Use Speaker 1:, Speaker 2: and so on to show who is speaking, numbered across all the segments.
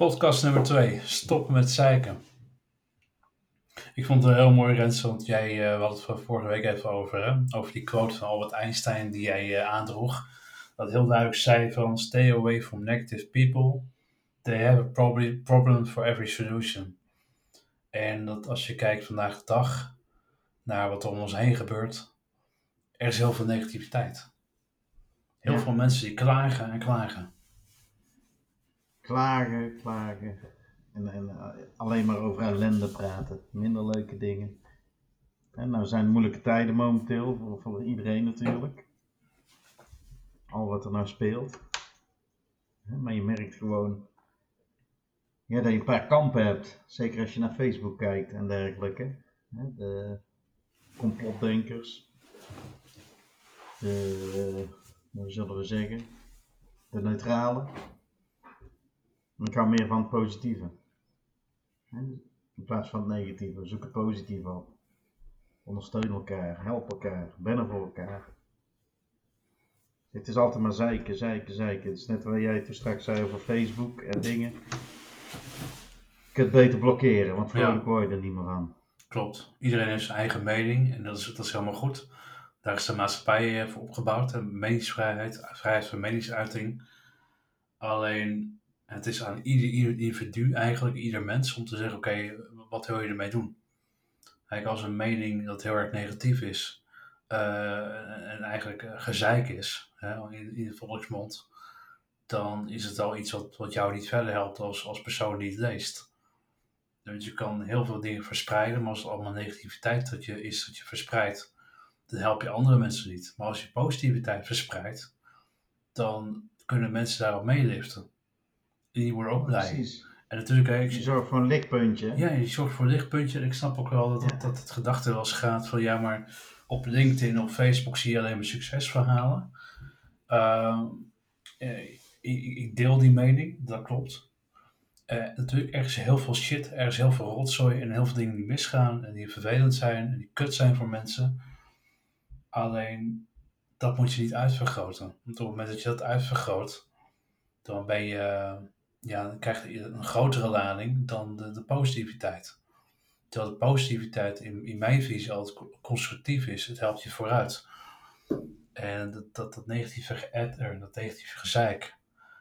Speaker 1: Podcast nummer 2. Stoppen met zeiken. Ik vond het een heel mooi, Rens, want jij, uh, we hadden het vorige week even over, hè? over die quote van Albert Einstein die jij uh, aandroeg. Dat heel duidelijk zei van, stay away from negative people. They have a problem, problem for every solution. En dat als je kijkt vandaag de dag naar wat er om ons heen gebeurt, er is heel veel negativiteit. Heel veel mensen die klagen en klagen
Speaker 2: klagen, klagen. En, en eh, alleen maar over ellende praten. Minder leuke dingen. En nou zijn moeilijke tijden momenteel, voor, iedereen natuurlijk. Al wat er nou speelt. Maar je merkt gewoon ja, dat je een paar kampen hebt. Zeker als je naar Facebook kijkt en dergelijke. De complotdenkers. De, hoe zullen we zeggen? De neutrale. Ik hou meer van het positieve. In plaats van het negatieve. Zoek het positieve op. Ondersteun elkaar, help elkaar, ben er voor elkaar. Het is altijd maar zeiken, zeiken, zeiken. Het is net wat jij toen straks zei over Facebook en dingen. Je kunt het beter blokkeren, want vrolijk ja. word je er niet meer van.
Speaker 1: Klopt. Iedereen heeft zijn eigen mening en dat is, dat is helemaal goed. Daar is de maatschappij voor opgebouwd. Meningsvrijheid, vrijheid van meningsuiting. Alleen het is aan ieder, individu, eigenlijk ieder mens, om te zeggen: oké, wat wil je ermee doen? Kijk, als een mening dat heel erg negatief is uh, en eigenlijk uh, gezeik is hè, in, in de volksmond, dan is het al iets wat, wat jou niet verder helpt als, als persoon die het leest. Dus je kan heel veel dingen verspreiden, maar als het allemaal negativiteit dat je, is dat je verspreidt, dan help je andere mensen niet. Maar als je positiviteit verspreidt, dan kunnen mensen daarop meeliften. Die worden ook blij. Precies. En natuurlijk,
Speaker 2: kijk, je zorgt voor een lichtpuntje.
Speaker 1: Ja, je zorgt voor een lichtpuntje. En ik snap ook wel dat, dat, het gedachte wel eens gaat van ja, maar op LinkedIn of Facebook zie je alleen maar succesverhalen. Uh, ik, ik, deel die mening, dat klopt. Uh, natuurlijk, er is heel veel shit, er is heel veel rotzooi en heel veel dingen die misgaan en die vervelend zijn en die kut zijn voor mensen. Alleen, dat moet je niet uitvergroten. Want op het moment dat je dat uitvergroot, dan ben je ja, dan krijg je een grotere lading dan de, de positiviteit. Terwijl de positiviteit in, in mijn visie altijd constructief is. Het helpt je vooruit. En dat, dat, dat negatieve geëtter, dat negatieve gezeik,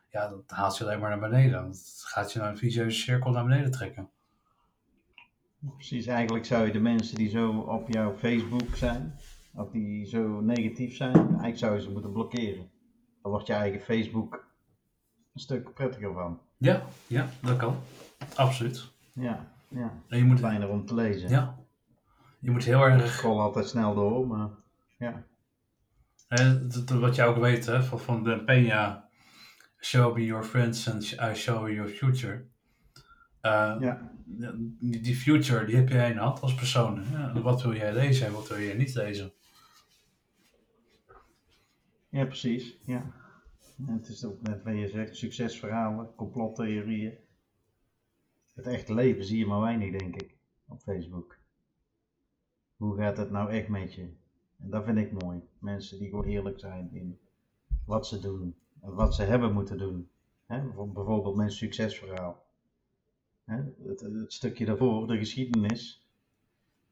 Speaker 1: ja, dat haalt je alleen maar naar beneden. Dat gaat je naar een visieuze cirkel naar beneden trekken.
Speaker 2: Precies, eigenlijk zou je de mensen die zo op jouw Facebook zijn, of die zo negatief zijn, eigenlijk zou je ze moeten blokkeren. Dan wordt je eigen Facebook een stuk prettiger van.
Speaker 1: Ja, ja, dat kan. Absoluut.
Speaker 2: Ja, ja. En je moet, Fijner om te lezen.
Speaker 1: Ja. Je moet heel erg... Ik
Speaker 2: scroll altijd snel door, maar ja.
Speaker 1: En wat je ook weet hè, van, van de Peña, show me your friends and I show you your future. Uh, ja. Die future, die heb jij in hand als persoon. Ja, wat wil jij lezen en wat wil jij niet lezen?
Speaker 2: Ja, precies. Ja. Het is ook net wat je zegt, succesverhalen, complottheorieën. Het echte leven zie je maar weinig, denk ik, op Facebook. Hoe gaat het nou echt met je? En dat vind ik mooi. Mensen die gewoon eerlijk zijn in wat ze doen en wat ze hebben moeten doen. bijvoorbeeld mijn succesverhaal. het, het, stukje daarvoor, de geschiedenis,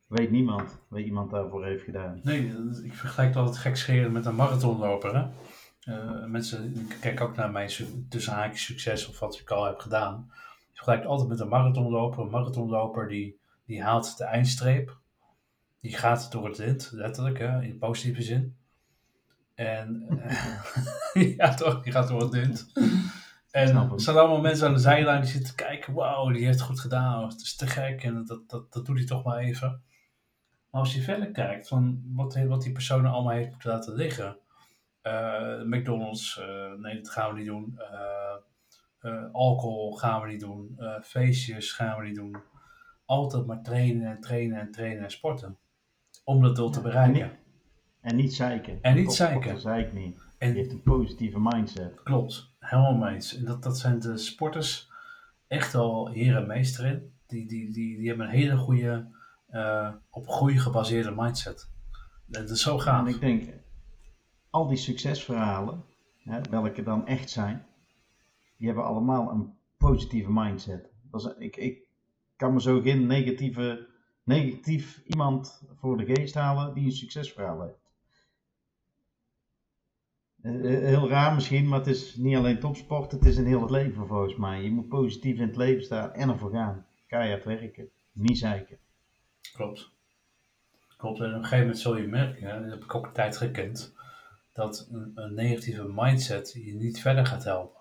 Speaker 2: weet niemand wat iemand daarvoor heeft gedaan.
Speaker 1: Nee, ik vergelijk het altijd gekscherend met een marathonloper. Hè? Uh, mensen kijken ook naar mijn tussen succes of wat ik al heb gedaan. Je vergelijkt altijd met een marathonloper. Een marathonloper die, die haalt de eindstreep. Die gaat door het lint, letterlijk, hè, in positieve zin. En uh, ja, toch, die gaat door het lint. En er staan allemaal mensen aan de zijlijn die zitten te kijken. Wauw, die heeft het goed gedaan. Het is te gek. En dat, dat, dat doet hij toch maar even. Maar als je verder kijkt van wat, wat die persoon allemaal heeft moeten laten liggen McDonald's, uh, nee, dat gaan we niet doen. Uh, alcohol gaan we niet doen. feestjes gaan we niet doen. Altijd maar trainen en trainen en trainen en sporten. Om dat doel te bereiken. En
Speaker 2: niet, en niet zeiken.
Speaker 1: En niet zeiken.
Speaker 2: Dat zeik niet. En, je heeft een positieve mindset.
Speaker 1: Klopt, helemaal eens. En dat, dat zijn de sporters echt al heer en meester in. Die, die, die, die hebben een hele goede, op groei gebaseerde mindset. Dat is zo gaaf.
Speaker 2: En ik denk, al die succesverhalen, hè, welke dan echt zijn, die hebben allemaal een positieve mindset. Dat is, ik, ik kan me zo geen negatieve, negatief iemand voor de geest halen die een succesverhaal heeft. Eh, eh, Heel raar misschien, maar het is niet alleen topsport, het is een heel het leven volgens mij. Je moet positief in het leven staan en ervoor gaan. Keihard werken, niet zeiken.
Speaker 1: Klopt. Klopt. En op een gegeven moment zul je merken, hè, dat heb ik ook een tijd gekend, dat een, een negatieve mindset je niet verder gaat helpen.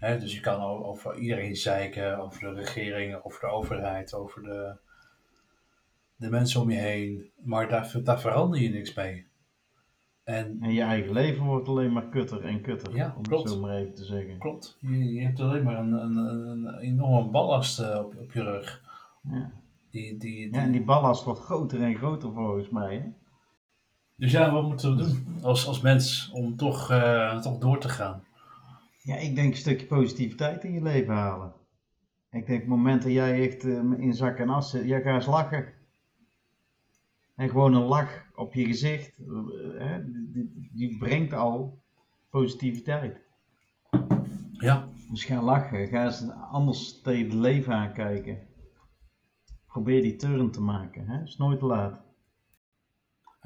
Speaker 1: Dus je kan over iedereen zeiken, over de regering, over de overheid, over de, de mensen om je heen, maar daar, daar verander je niks mee. En
Speaker 2: En je eigen leven wordt alleen maar kutter en kutter,
Speaker 1: Ja,
Speaker 2: om
Speaker 1: klopt.
Speaker 2: het zo maar even te zeggen.
Speaker 1: klopt, je, je hebt alleen maar een, een, een, enorme ballast eh, op, op je rug.
Speaker 2: Ja.
Speaker 1: Die, die,
Speaker 2: ja,
Speaker 1: die-
Speaker 2: en die ballast wordt groter en groter volgens mij. Hè?
Speaker 1: Dus ja, wat moeten we doen als, als mens om toch, eh, toch door te gaan?
Speaker 2: Ja, ik denk een stukje positiviteit in je leven halen. Ik denk, momenten jij echt eh, in zak en as zit, ja, ga eens lachen. En gewoon een lach op je gezicht, hè, die, die- die brengt al positiviteit.
Speaker 1: Ja,
Speaker 2: Dus ga lachen, ga eens anders tegen het leven aankijken. Probeer die turn te maken, hè? is nooit te laat.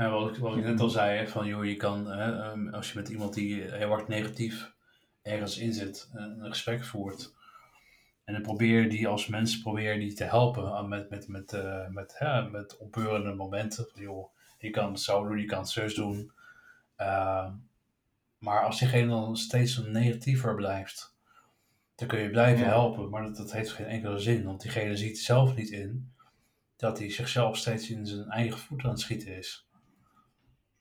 Speaker 1: En wat, ik, wat ik net al zei, hè, van joh, je kan, hè, ehm, als je met iemand die heel erg negatief ergens in zit, een, gesprek voert. En dan probeer je die als mens probeer die te helpen aan met, met, met, eh, met, hè, met opbeurende momenten. Van, joh, je kan het zo doen, je kan het zus doen. Ehm, maar als diegene dan steeds zo negatiever blijft, dan kun je blijven
Speaker 2: Ja.
Speaker 1: helpen. Maar dat, dat heeft geen enkele zin, want diegene ziet zelf niet in dat hij zichzelf steeds in zijn eigen voet aan het schieten is.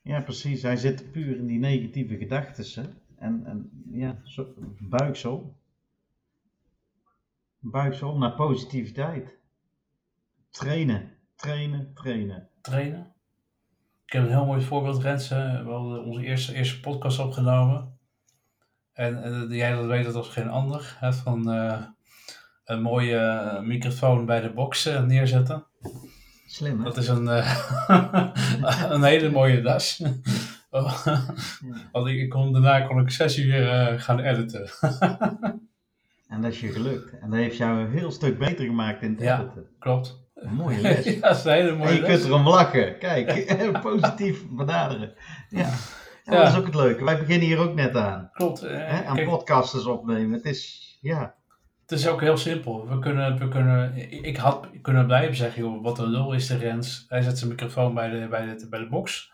Speaker 2: Ja, precies. Hij zit puur in die negatieve gedachten. En, en ja, zo, buiksel. Buiksel naar positiviteit. Trainen, trainen, trainen.
Speaker 1: Trainen. Ik heb een heel mooi voorbeeld, Rensen. We hadden onze eerste, eerste podcast opgenomen. En, en jij dat weet dat als geen ander. Hè, van eh, een mooie eh, microfoon bij de box eh, neerzetten.
Speaker 2: Slim, hè?
Speaker 1: Dat is een, eh, een hele mooie das. Want ik, ik kon, daarna kon ik zes uur eh, gaan editen.
Speaker 2: En dat is je gelukt. En dat heeft jou een heel stuk beter gemaakt in het
Speaker 1: Ja.
Speaker 2: editen.
Speaker 1: Klopt.
Speaker 2: Een mooie les.
Speaker 1: ja, dat is een hele
Speaker 2: En
Speaker 1: mooie
Speaker 2: je
Speaker 1: les.
Speaker 2: kunt erom lachen. Kijk, positief benaderen. Ja. Ja,
Speaker 1: Ja.
Speaker 2: Dat is ook het leuke. Wij beginnen hier ook net aan.
Speaker 1: Klopt. eh,
Speaker 2: Hè? Aan
Speaker 1: kijk,
Speaker 2: podcasters opnemen. Het is, ja.
Speaker 1: Het is ook heel simpel. We kunnen, we kunnen, ik had kunnen blijven zeggen, joh, wat een lul is de Rens. Hij zet zijn microfoon bij de, bij de, bij de box.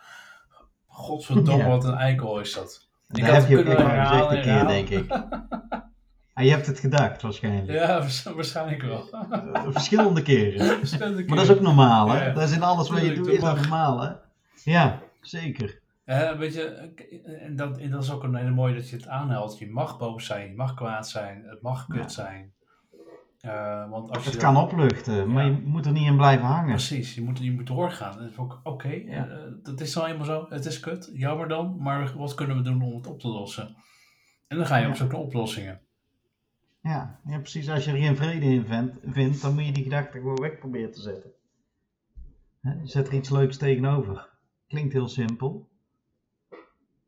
Speaker 1: Godverdomme,
Speaker 2: Ja.
Speaker 1: wat een eikel is dat. Ik
Speaker 2: Dat
Speaker 1: had
Speaker 2: heb je ook
Speaker 1: kunnen
Speaker 2: maar gezegd een keer, denk ik. En je hebt het gedacht, waarschijnlijk.
Speaker 1: Ja, waars- waarschijnlijk wel.
Speaker 2: Eh, Verschillende keren.
Speaker 1: Verschillende
Speaker 2: Maar dat is ook normaal, hè?
Speaker 1: Ja, ja.
Speaker 2: Dat is in alles wat je doet, is
Speaker 1: dat
Speaker 2: normaal, hè? Ja, zeker.
Speaker 1: Hè, weet je, en dat, en dat is ook een hele mooie dat je het aanhaalt. Je mag boos zijn, je mag kwaad zijn, het mag kut
Speaker 2: Ja.
Speaker 1: zijn. Eh, want als
Speaker 2: Het kan opluchten, maar je moet er niet in blijven hangen.
Speaker 1: Precies, je moet, je moet doorgaan. Dat is ook oké,
Speaker 2: Ja.
Speaker 1: eh, dat is nou eenmaal zo. Het is kut, jammer dan, maar wat kunnen we doen om het op te lossen? En dan ga je op zoek naar oplossingen.
Speaker 2: Ja, ja, precies. Als je er geen vrede in vindt, vindt dan moet je die gedachte gewoon weg proberen te zetten. Zet er iets leuks tegenover. Klinkt heel simpel.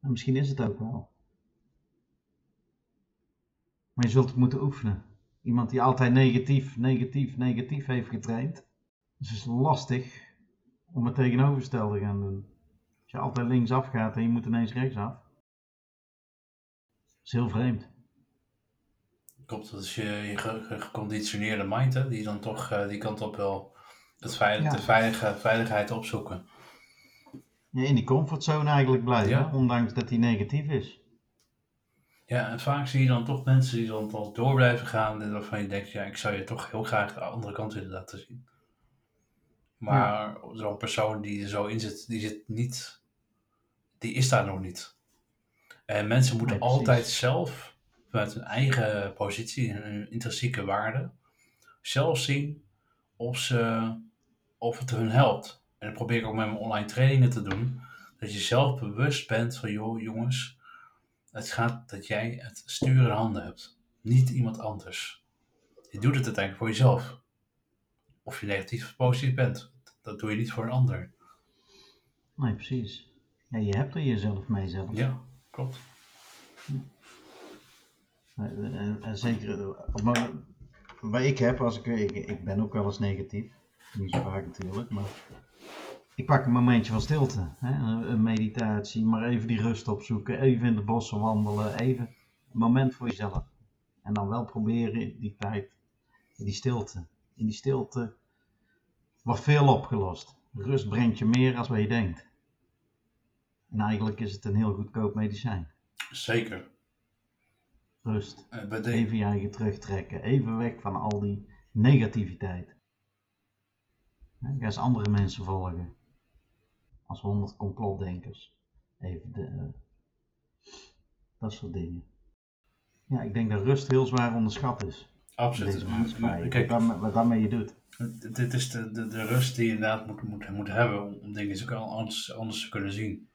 Speaker 2: En misschien is het ook wel. Maar je zult het moeten oefenen. Iemand die altijd negatief, negatief, negatief heeft getraind. Dus het is lastig om het tegenovergestelde te gaan doen. Als je altijd linksaf gaat en je moet ineens rechtsaf. Dat is heel vreemd.
Speaker 1: Klopt, dat is je, je ge- ge- geconditioneerde mind, hè, die dan toch eh, die kant op wel het veilig,
Speaker 2: Ja.
Speaker 1: de veilige, veiligheid opzoeken.
Speaker 2: Ja, in die comfortzone eigenlijk blijven,
Speaker 1: Ja.
Speaker 2: ondanks dat die negatief is.
Speaker 1: Ja, en vaak zie je dan toch mensen die dan toch door blijven gaan en waarvan je denkt, ja, ik zou je toch heel graag de andere kant willen laten zien. Maar zo'n persoon die er zo in zit, die zit niet, die is daar nog niet. En mensen moeten
Speaker 2: Nee,
Speaker 1: altijd zelf, vanuit hun eigen positie en hun intrinsieke waarde, zelf zien of, ze, of het hun helpt. En dat probeer ik ook met mijn online trainingen te doen. Dat je zelf bewust bent van, joh jongens, het gaat dat jij het stuur in handen hebt. Niet iemand anders. Je doet het uiteindelijk voor jezelf. Of je negatief of positief bent. Dat doe je niet voor een ander.
Speaker 2: Nee, precies. Ja, je hebt er jezelf mee zelf.
Speaker 1: Ja, klopt.
Speaker 2: En, en zeker op het moment, wat ik heb, als ik, ik, ik ben ook wel eens negatief. Niet zo vaak natuurlijk, maar ik pak een momentje van stilte. Hè? Een, een meditatie, maar even die rust opzoeken. Even in de bossen wandelen. Even een moment voor jezelf. En dan wel proberen die tijd, die stilte. In die stilte wordt veel opgelost. Rust brengt je meer als wat je denkt. En eigenlijk is het een heel goedkoop medicijn.
Speaker 1: Zeker.
Speaker 2: Rust.
Speaker 1: Eh, de-
Speaker 2: Even je eigen terugtrekken. Even weg van al die negativiteit. Ga eens andere mensen volgen. Als honderd complotdenkers. Even de, eh, dat soort dingen. Ja, ik denk dat rust heel zwaar onderschat is.
Speaker 1: Absoluut. Kijk,
Speaker 2: wat, wat daarmee je doet.
Speaker 1: Dit is de, de, de rust die je inderdaad moet, moet, moet hebben om, om dingen ook anders, anders te kunnen zien.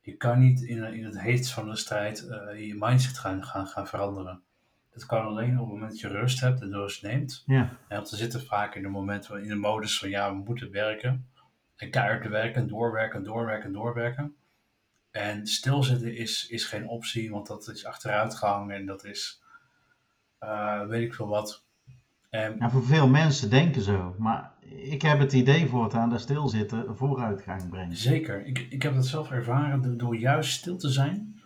Speaker 1: Je kan niet in, in het heetst van de strijd eh, je mindset gaan, gaan, gaan veranderen. Dat kan alleen op het moment dat je rust hebt en de rust neemt.
Speaker 2: Ja,
Speaker 1: En want we zitten vaak in een moment in de modus van ja, we moeten werken. En keihard te werken, doorwerken, doorwerken, doorwerken. En stilzitten is, is geen optie, want dat is achteruitgang en dat is eh, weet ik veel wat. En
Speaker 2: ja, voor veel mensen denken zo. Maar ik heb het idee voortaan dat stilzitten vooruitgang brengt.
Speaker 1: Zeker. Ik, ik heb dat zelf ervaren door, door juist stil te zijn.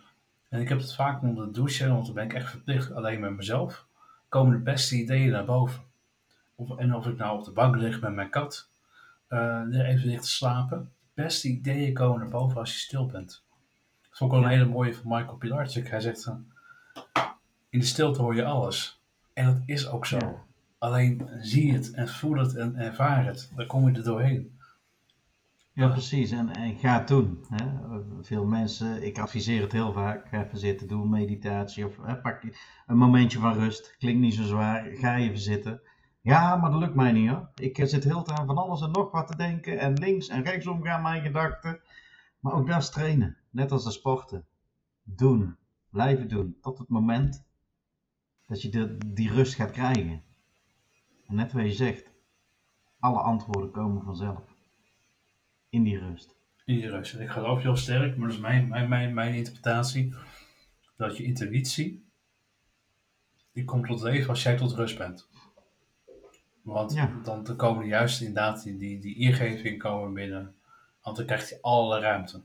Speaker 1: En ik heb het vaak onder de douche, want dan ben ik echt verplicht alleen met mezelf. Komen de beste ideeën naar boven. Of, en of ik nou op de bank lig met mijn kat, eh, even te slapen. Beste ideeën komen naar boven als je stil bent. Dat vond ik wel een hele mooie van Michael Pilarczyk. Hij zegt, eh, in de stilte hoor je alles. En dat is ook zo.
Speaker 2: Ja.
Speaker 1: Alleen zie het en voel het en ervaar het. Dan kom je er doorheen.
Speaker 2: Ja, precies. En, en ga het doen. Hè. Veel mensen, ik adviseer het heel vaak, ga even zitten, doe een meditatie of hè, pak een momentje van rust. Klinkt niet zo zwaar, ga even zitten. Ja, maar dat lukt mij niet hoor. Ik eh, zit heel tijd aan van alles en nog wat te denken en links en rechtsom gaan mijn gedachten. Maar ook dat is trainen, net als de sporten. Doen, blijven doen, tot het moment dat je de, die rust gaat krijgen. En net wat je zegt, alle antwoorden komen vanzelf. In die rust.
Speaker 1: in je rust. En ik geloof heel sterk, maar dat is mijn, mijn, mijn, mijn interpretatie, dat je intuïtie, die komt tot leven als jij tot rust bent. Want
Speaker 2: Ja.
Speaker 1: dan, dan komen juist inderdaad die, die, die ingeving komen binnen, want dan krijgt hij alle ruimte.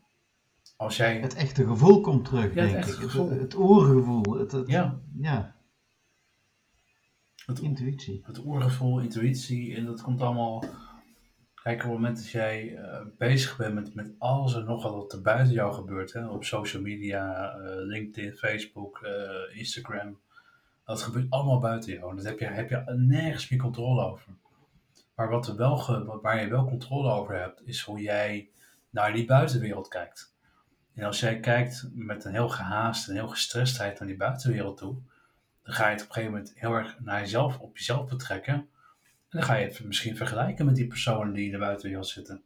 Speaker 1: Als jij,
Speaker 2: Het echte gevoel komt terug,
Speaker 1: Ja,
Speaker 2: denk ik. Het,
Speaker 1: gevoel.
Speaker 2: het oergevoel. Het, het,
Speaker 1: ja,
Speaker 2: ja,
Speaker 1: het,
Speaker 2: intuïtie.
Speaker 1: het oergevoel, intuïtie, en dat komt allemaal. Kijk, op het moment dat jij eh, bezig bent met, met alles en nog wat er buiten jou gebeurt, hè, op social media, eh, LinkedIn, Facebook, eh, Instagram, dat gebeurt allemaal buiten jou. En dat heb je, heb je nergens meer controle over. Maar wat er wel ge- waar je wel controle over hebt, is hoe jij naar die buitenwereld kijkt. En als jij kijkt met een heel gehaast en heel gestrestheid naar die buitenwereld toe, dan ga je het op een gegeven moment heel erg naar jezelf, op jezelf betrekken. En dan ga je het misschien vergelijken met die personen die in de buitenwereld zitten.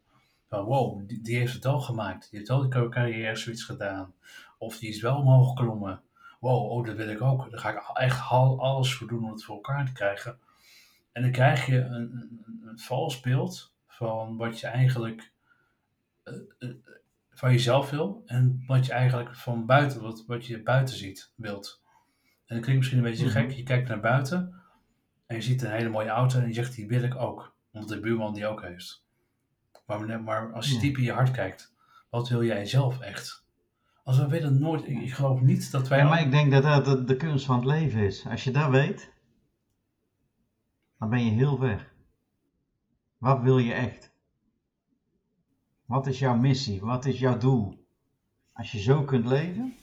Speaker 1: Van wow, die, die heeft het wel gemaakt. Die heeft wel de carrière zoiets gedaan. Of die is wel omhoog geklommen. Wow, oh, dat wil ik ook. Daar ga ik echt al- alles voor doen om het voor elkaar te krijgen. En dan krijg je een, een, vals beeld van wat je eigenlijk eh, eh, van jezelf wil. En wat je eigenlijk van buiten, wat, wat je buiten ziet, wilt. En dat klinkt misschien een beetje
Speaker 2: Mhm.
Speaker 1: gek. Je kijkt naar buiten en je ziet een hele mooie auto en je zegt, die wil ik ook. Omdat de buurman die ook heeft. Maar, maar als je diep in je hart kijkt, wat wil jij zelf echt? Als we willen nooit, ik, ik geloof niet dat wij...
Speaker 2: Ja, maar ik denk dat dat de, de kunst van het leven is. Als je dat weet, dan ben je heel ver. Wat wil je echt? Wat is jouw missie? Wat is jouw doel? Als je zo kunt leven.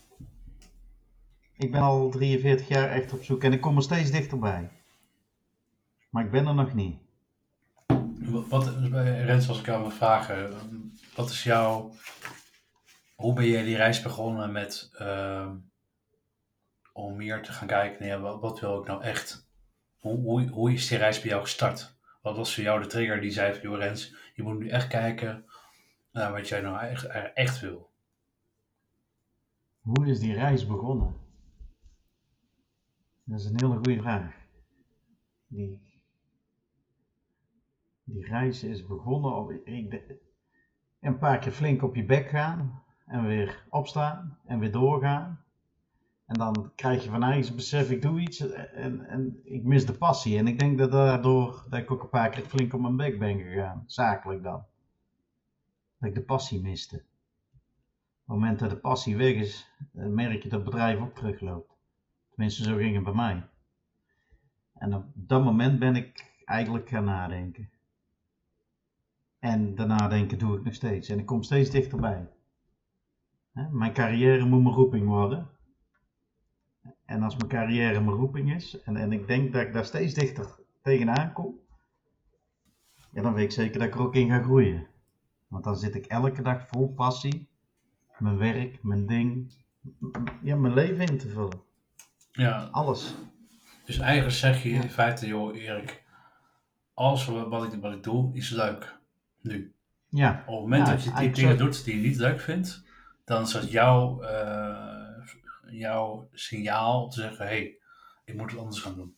Speaker 2: Ik ben al 43 jaar echt op zoek en ik kom er steeds dichterbij. Maar ik ben er nog niet.
Speaker 1: Wat, Rens, als ik jou wil vragen, wat is jouw... Hoe ben jij die reis begonnen met... ehm, om meer te gaan kijken naar wat, wat wil ik nou echt? Hoe, hoe, hoe is die reis bij jou gestart? Wat was voor jou de trigger die zei van, je moet nu echt kijken naar wat jij nou echt, echt wil.
Speaker 2: Hoe is die reis begonnen? Dat is een hele goede vraag. Die, die reis is begonnen op ik, een paar keer flink op je bek gaan en weer opstaan en weer doorgaan. En dan krijg je van eigen besef, ik doe iets en, en ik mis de passie. En ik denk dat daardoor dat ik ook een paar keer flink op mijn bek ben gegaan, zakelijk dan. Dat ik de passie miste. Op het moment dat de passie weg is, merk je dat het bedrijf ook terugloopt. Tenminste, zo ging het bij mij. En op dat moment ben ik eigenlijk gaan nadenken. En daarna denken doe ik nog steeds. En ik kom steeds dichterbij. Mijn carrière moet mijn roeping worden. En als mijn carrière mijn roeping is, en, en ik denk dat ik daar steeds dichter tegenaan kom, ja, dan weet ik zeker dat ik er ook in ga groeien. Want dan zit ik elke dag vol passie, mijn werk, mijn ding, ja, mijn leven in te vullen.
Speaker 1: Ja.
Speaker 2: Alles.
Speaker 1: Dus eigenlijk zeg je in feite, joh Erik, alles wat ik, wat ik doe is leuk. Nu.
Speaker 2: Ja.
Speaker 1: Op het moment dat je die dingen doet die je niet leuk vindt, dan is dat jouw, uh, jouw signaal te zeggen, hé, hey, ik moet het anders gaan doen.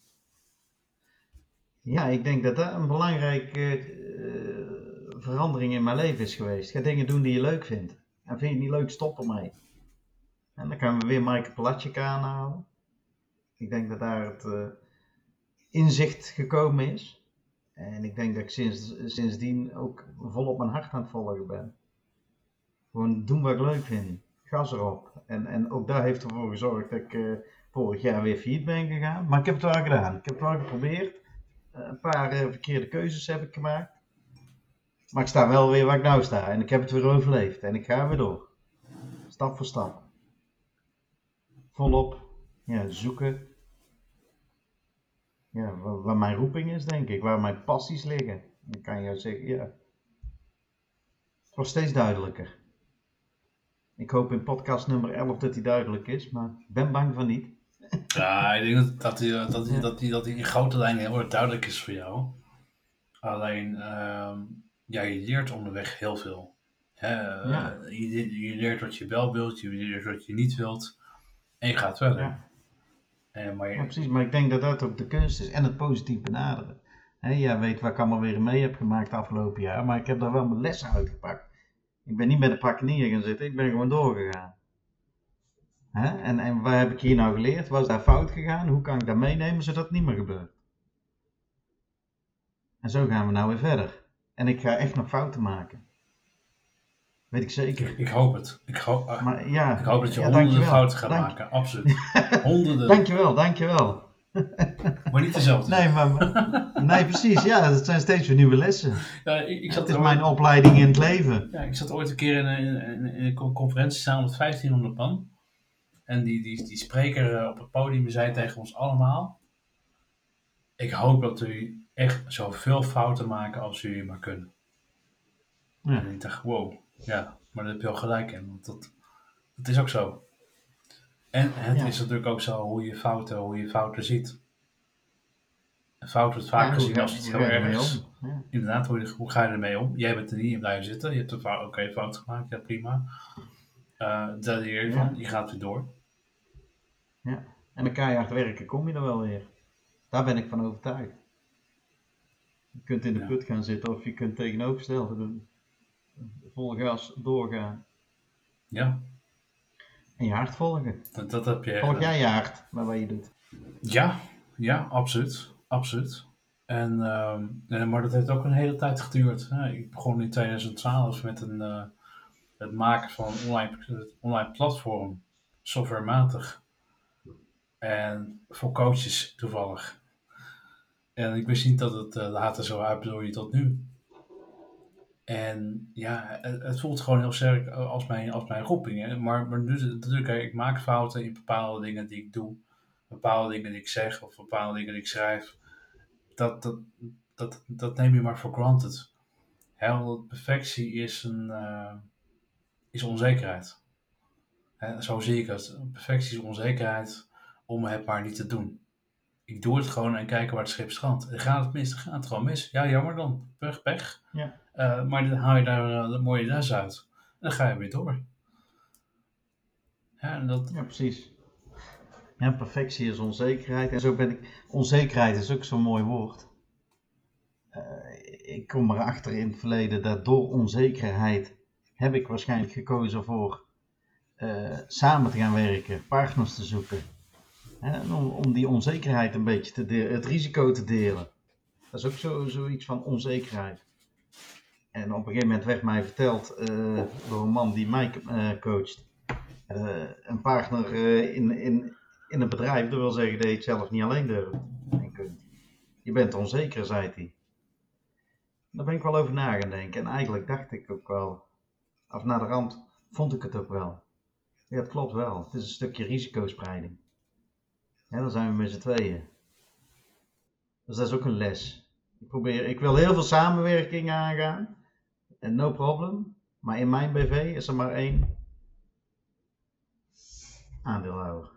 Speaker 2: Ja, ik denk dat dat een belangrijke uh, verandering in mijn leven is geweest. Ga dingen doen die je leuk vindt. En vind je het niet leuk, stop ermee. En dan gaan we weer Maaike Palatje aanhalen. Ik denk dat daar het uh, inzicht gekomen is. En ik denk dat ik sinds, sindsdien ook volop mijn hart aan het volgen ben. Gewoon doen wat ik leuk vind. Gas erop. En, en ook daar heeft ervoor gezorgd dat ik uh, vorig jaar weer failliet ben gegaan. Maar ik heb het wel gedaan. Ik heb het wel geprobeerd. Uh, een paar uh, verkeerde keuzes heb ik gemaakt. Maar ik sta wel weer waar ik nou sta. En ik heb het weer overleefd. En ik ga weer door. Stap voor stap. Volop ja, zoeken. Ja, waar, waar, mijn roeping is, denk ik. Waar mijn passies liggen. Dan kan je zeggen, ja. Het wordt steeds duidelijker. Ik hoop in podcast nummer 11 dat hij duidelijk is, maar ik ben bang van niet.
Speaker 1: Ja, ik denk dat hij dat, dat, dat, dat, dat in grote lijnen heel erg duidelijk is voor jou. Alleen, uh, ja, je leert onderweg heel veel. Hè? Ja. Je, je, leert wat je wel wilt, je leert wat je niet wilt. En je gaat verder.
Speaker 2: Ja. En, maar je... ja, precies. Maar ik denk dat dat ook de kunst is. En het positief benaderen. He, jij weet waar ik allemaal weer mee heb gemaakt afgelopen jaar. Maar ik heb daar wel mijn lessen uitgepakt. Ik ben niet bij de pakken neer gaan zitten. Ik ben gewoon doorgegaan. He? En, en waar heb ik hier nou geleerd? Was daar fout gegaan? Hoe kan ik dat meenemen zodat het niet meer gebeurt? En zo gaan we nou weer verder. En ik ga echt nog fouten maken. Weet ik zeker.
Speaker 1: Ik, ik hoop het. Ik hoop, uh,
Speaker 2: maar, ja,
Speaker 1: ik hoop dat je
Speaker 2: ja,
Speaker 1: honderden fouten gaat
Speaker 2: Dank-
Speaker 1: maken. Absoluut. Honderden.
Speaker 2: Dankjewel, dankjewel.
Speaker 1: Maar niet dezelfde.
Speaker 2: Nee, maar, nee, precies. Ja, het zijn steeds weer nieuwe lessen.
Speaker 1: Ja, ik, ik, zat
Speaker 2: Het is
Speaker 1: ooit,
Speaker 2: mijn opleiding in het leven.
Speaker 1: ja, ik zat ooit een keer in een, in, in een conferentiezaal met 1500 man. En die, die, die spreker eh, op het podium zei tegen ons allemaal: Ik hoop dat jullie echt zoveel fouten maken als jullie maar kunnen.
Speaker 2: Ja.
Speaker 1: En ik dacht: Wow, ja, maar daar heb je wel gelijk in. Want dat, dat is ook zo. En het
Speaker 2: Ja.
Speaker 1: is natuurlijk ook zo hoe je fouten, hoe je fouten ziet. Een fout wordt vaak gezien als
Speaker 2: hoe
Speaker 1: heel
Speaker 2: om? Ja.
Speaker 1: Inderdaad, hoe, hoe ga je ermee om? Jij bent er niet in blijven zitten. Je hebt een fout, oké, fout gemaakt, ja prima. Eh daar leer je van, je gaat weer door.
Speaker 2: Ja. En met keihard werken kom je er wel weer. Daar ben ik van overtuigd. Je kunt in de put gaan zitten of je kunt tegenovergestelde doen. Vol gas doorgaan.
Speaker 1: Ja,
Speaker 2: En je hart volgen.
Speaker 1: dat, dat heb je.
Speaker 2: Volg jij je hart bij wat je doet.
Speaker 1: Ja, ja, absoluut. Absoluut. En, en- maar dat heeft ook een hele tijd geduurd. hè. Ik begon in 2012 met een, eh, het maken van een online, online platform, softwarematig. En voor coaches toevallig. En ik wist niet dat het eh, later zo uitbloeide tot nu. En ja, het, voelt gewoon heel sterk als mijn, als mijn roeping. Hè? Maar, maar nu natuurlijk, ik maak fouten in bepaalde dingen die ik doe bepaalde dingen die ik zeg of bepaalde dingen die ik schrijf, dat, dat, dat, dat neem je maar voor granted. Hè, want perfectie is, een, eh, is onzekerheid. Hè, zo zie ik het. Perfectie is onzekerheid om het maar niet te doen. Ik doe het gewoon en kijken waar het schip strandt. Gaat het mis, dan gaat het gewoon mis. Ja, jammer dan. Pech, pech.
Speaker 2: Ja.
Speaker 1: Eh, maar dan haal je daar de mooie les uit. En dan ga je weer door. Ja, en dat,
Speaker 2: Ja, precies. Ja, perfectie is onzekerheid. En zo ben ik. Onzekerheid is ook zo'n mooi woord. Eh, ik kom erachter in het verleden dat door onzekerheid heb ik waarschijnlijk gekozen voor eh, samen te gaan werken, partners te zoeken. Hè, om, om die onzekerheid een beetje te delen, het risico te delen. Dat is ook zo, zoiets van onzekerheid. En op een gegeven moment werd mij verteld uh, door een man die mij uh, coacht. Uh, een partner in, in, in een bedrijf, dat wil zeggen dat je het zelf niet alleen durft. Je bent onzeker, zei hij. Daar ben ik wel over na gaan denken. En eigenlijk dacht ik ook wel, of naar de rand vond ik het ook wel. Ja, het klopt wel. Het is een stukje risicospreiding. Ja, dan zijn we met z'n tweeën. Dus dat is ook een les. Ik, probeer, ik wil heel veel samenwerking aangaan. En no problem. Maar in mijn BV is er maar één aandeelhouder.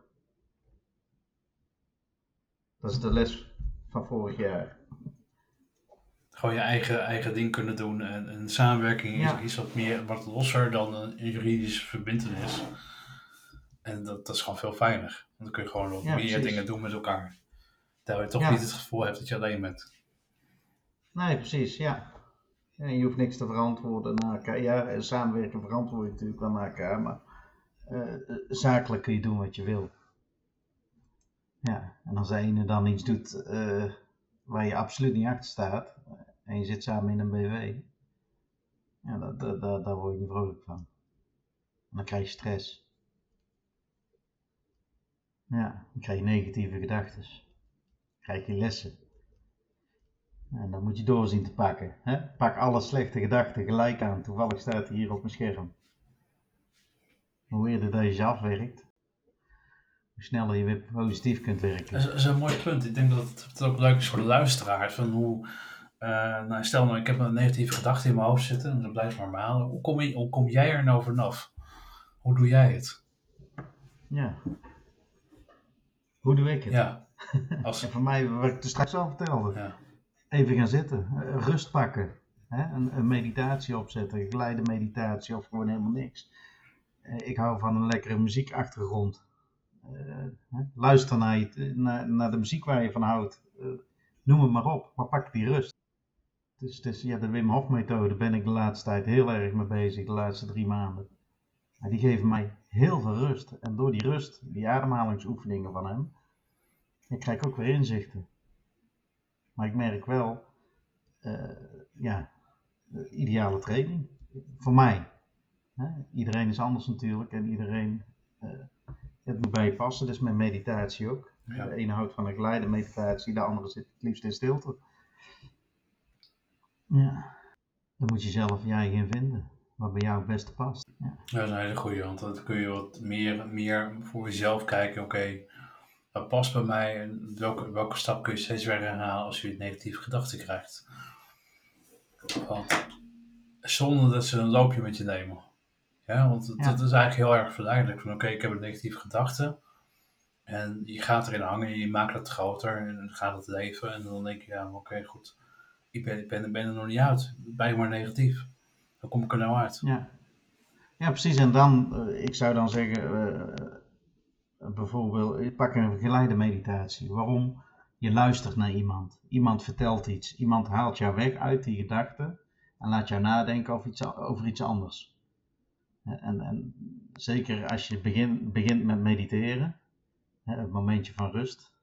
Speaker 2: Dat is de les van vorig jaar.
Speaker 1: Gewoon je eigen, eigen ding kunnen doen. En, en samenwerking is,
Speaker 2: Ja.
Speaker 1: is wat meer wat losser dan een juridische verbindenis. En dat, dat is gewoon veel fijner. Want dan kun je gewoon
Speaker 2: Ja,
Speaker 1: meer
Speaker 2: precies.
Speaker 1: dingen doen met elkaar. Terwijl je toch
Speaker 2: Ja.
Speaker 1: niet het gevoel hebt dat je alleen bent.
Speaker 2: Nee, precies, ja. Ja. Je hoeft niks te verantwoorden naar elkaar. Ja, en samenwerken verantwoord je natuurlijk wel naar elkaar, maar eh, eh, zakelijk kun je doen wat je wil. Ja, en als de ene dan iets doet eh, waar je absoluut niet achter staat, en je zit samen in een BW, ja, dat, dat, daar word je niet vrolijk van. En dan krijg je stress. Ja, dan krijg je negatieve gedachten. krijg je lessen. En dan moet je doorzien te pakken. Hè? Pak alle slechte gedachten gelijk aan. Toevallig staat hij hier op mijn scherm. Hoe eerder dat je ze afwerkt, hoe sneller je weer positief kunt werken.
Speaker 1: Dat is, een mooi punt. Ik denk dat het, ook leuk is voor de luisteraar. Van hoe, eh, nou, stel nou, ik heb een negatieve gedachte in mijn hoofd zitten. En dat blijft maar malen. Hoe kom, je, hoe kom jij er nou vanaf? Hoe doe jij het?
Speaker 2: Ja. Hoe doe ik het?
Speaker 1: Ja. Als,
Speaker 2: En voor mij, wat ik er straks al vertelde,
Speaker 1: ja.
Speaker 2: Even gaan zitten, eh, rust pakken. Hè? Een, een meditatie opzetten, geleide meditatie of gewoon helemaal niks. Eh, ik hou van een lekkere muziekachtergrond. Eh? Luister naar, je, naar, naar de muziek waar je van houdt. Noem het maar op, maar pak die rust. Dus, is, ja, de Wim Hof methode ben ik de laatste tijd heel erg mee bezig, de laatste drie maanden. Die geven mij heel veel rust. En door die rust, die ademhalingsoefeningen van hem, ik krijg ook weer inzichten. Maar ik merk wel, eh, ja, de ideale training. Voor mij. Hè? Iedereen is anders natuurlijk en iedereen, eh, het moet bij je passen. Dus met meditatie ook.
Speaker 1: Ja.
Speaker 2: De ene houdt van een geleide meditatie, de andere zit het liefst in stilte. Ja, dan moet je zelf je eigen vinden. Wat bij jou het beste past. Ja.
Speaker 1: Dat is een hele goede, want dan kun je wat meer, meer voor jezelf kijken. Oké, wat past bij mij en welke, welke stap kun je steeds weer herhalen als je negatieve gedachten krijgt. Want zonder dat ze een loopje met je nemen. Ja, want
Speaker 2: Ja.
Speaker 1: dat is eigenlijk heel erg verleidelijk. Van oké, ik heb een negatieve gedachte. En je gaat erin hangen, je maakt het groter en dan gaat het leven. En dan denk je, ja, oké, goed. Ik ben, ik ben, ben er nog niet uit. Ben je maar negatief. Dan kom ik er nou uit.
Speaker 2: Ja, ja precies. En dan, eh, ik zou dan zeggen, eh, bijvoorbeeld, pak een geleide meditatie. Waarom? Je luistert naar iemand. Iemand vertelt iets. Iemand haalt jou weg uit die gedachte en laat jou nadenken over iets, anders. En, en zeker als je begin, begint met mediteren, het momentje van rust,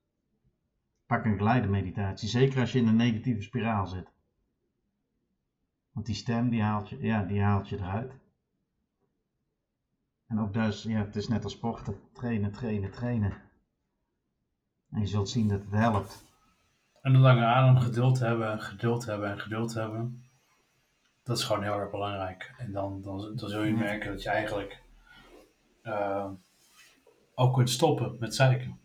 Speaker 2: pak een geleide meditatie. Zeker als je in een negatieve spiraal zit. Want die stem die haalt je, ja, die haalt je eruit. En ook dus, ja, het is net als sporten. Trainen, trainen, trainen. En je zult zien dat het helpt.
Speaker 1: En een lange adem, geduld hebben, geduld hebben en geduld hebben. Dat is gewoon heel erg belangrijk. En dan, dan, dan zul je merken dat je eigenlijk eh, ook kunt stoppen met zeiken.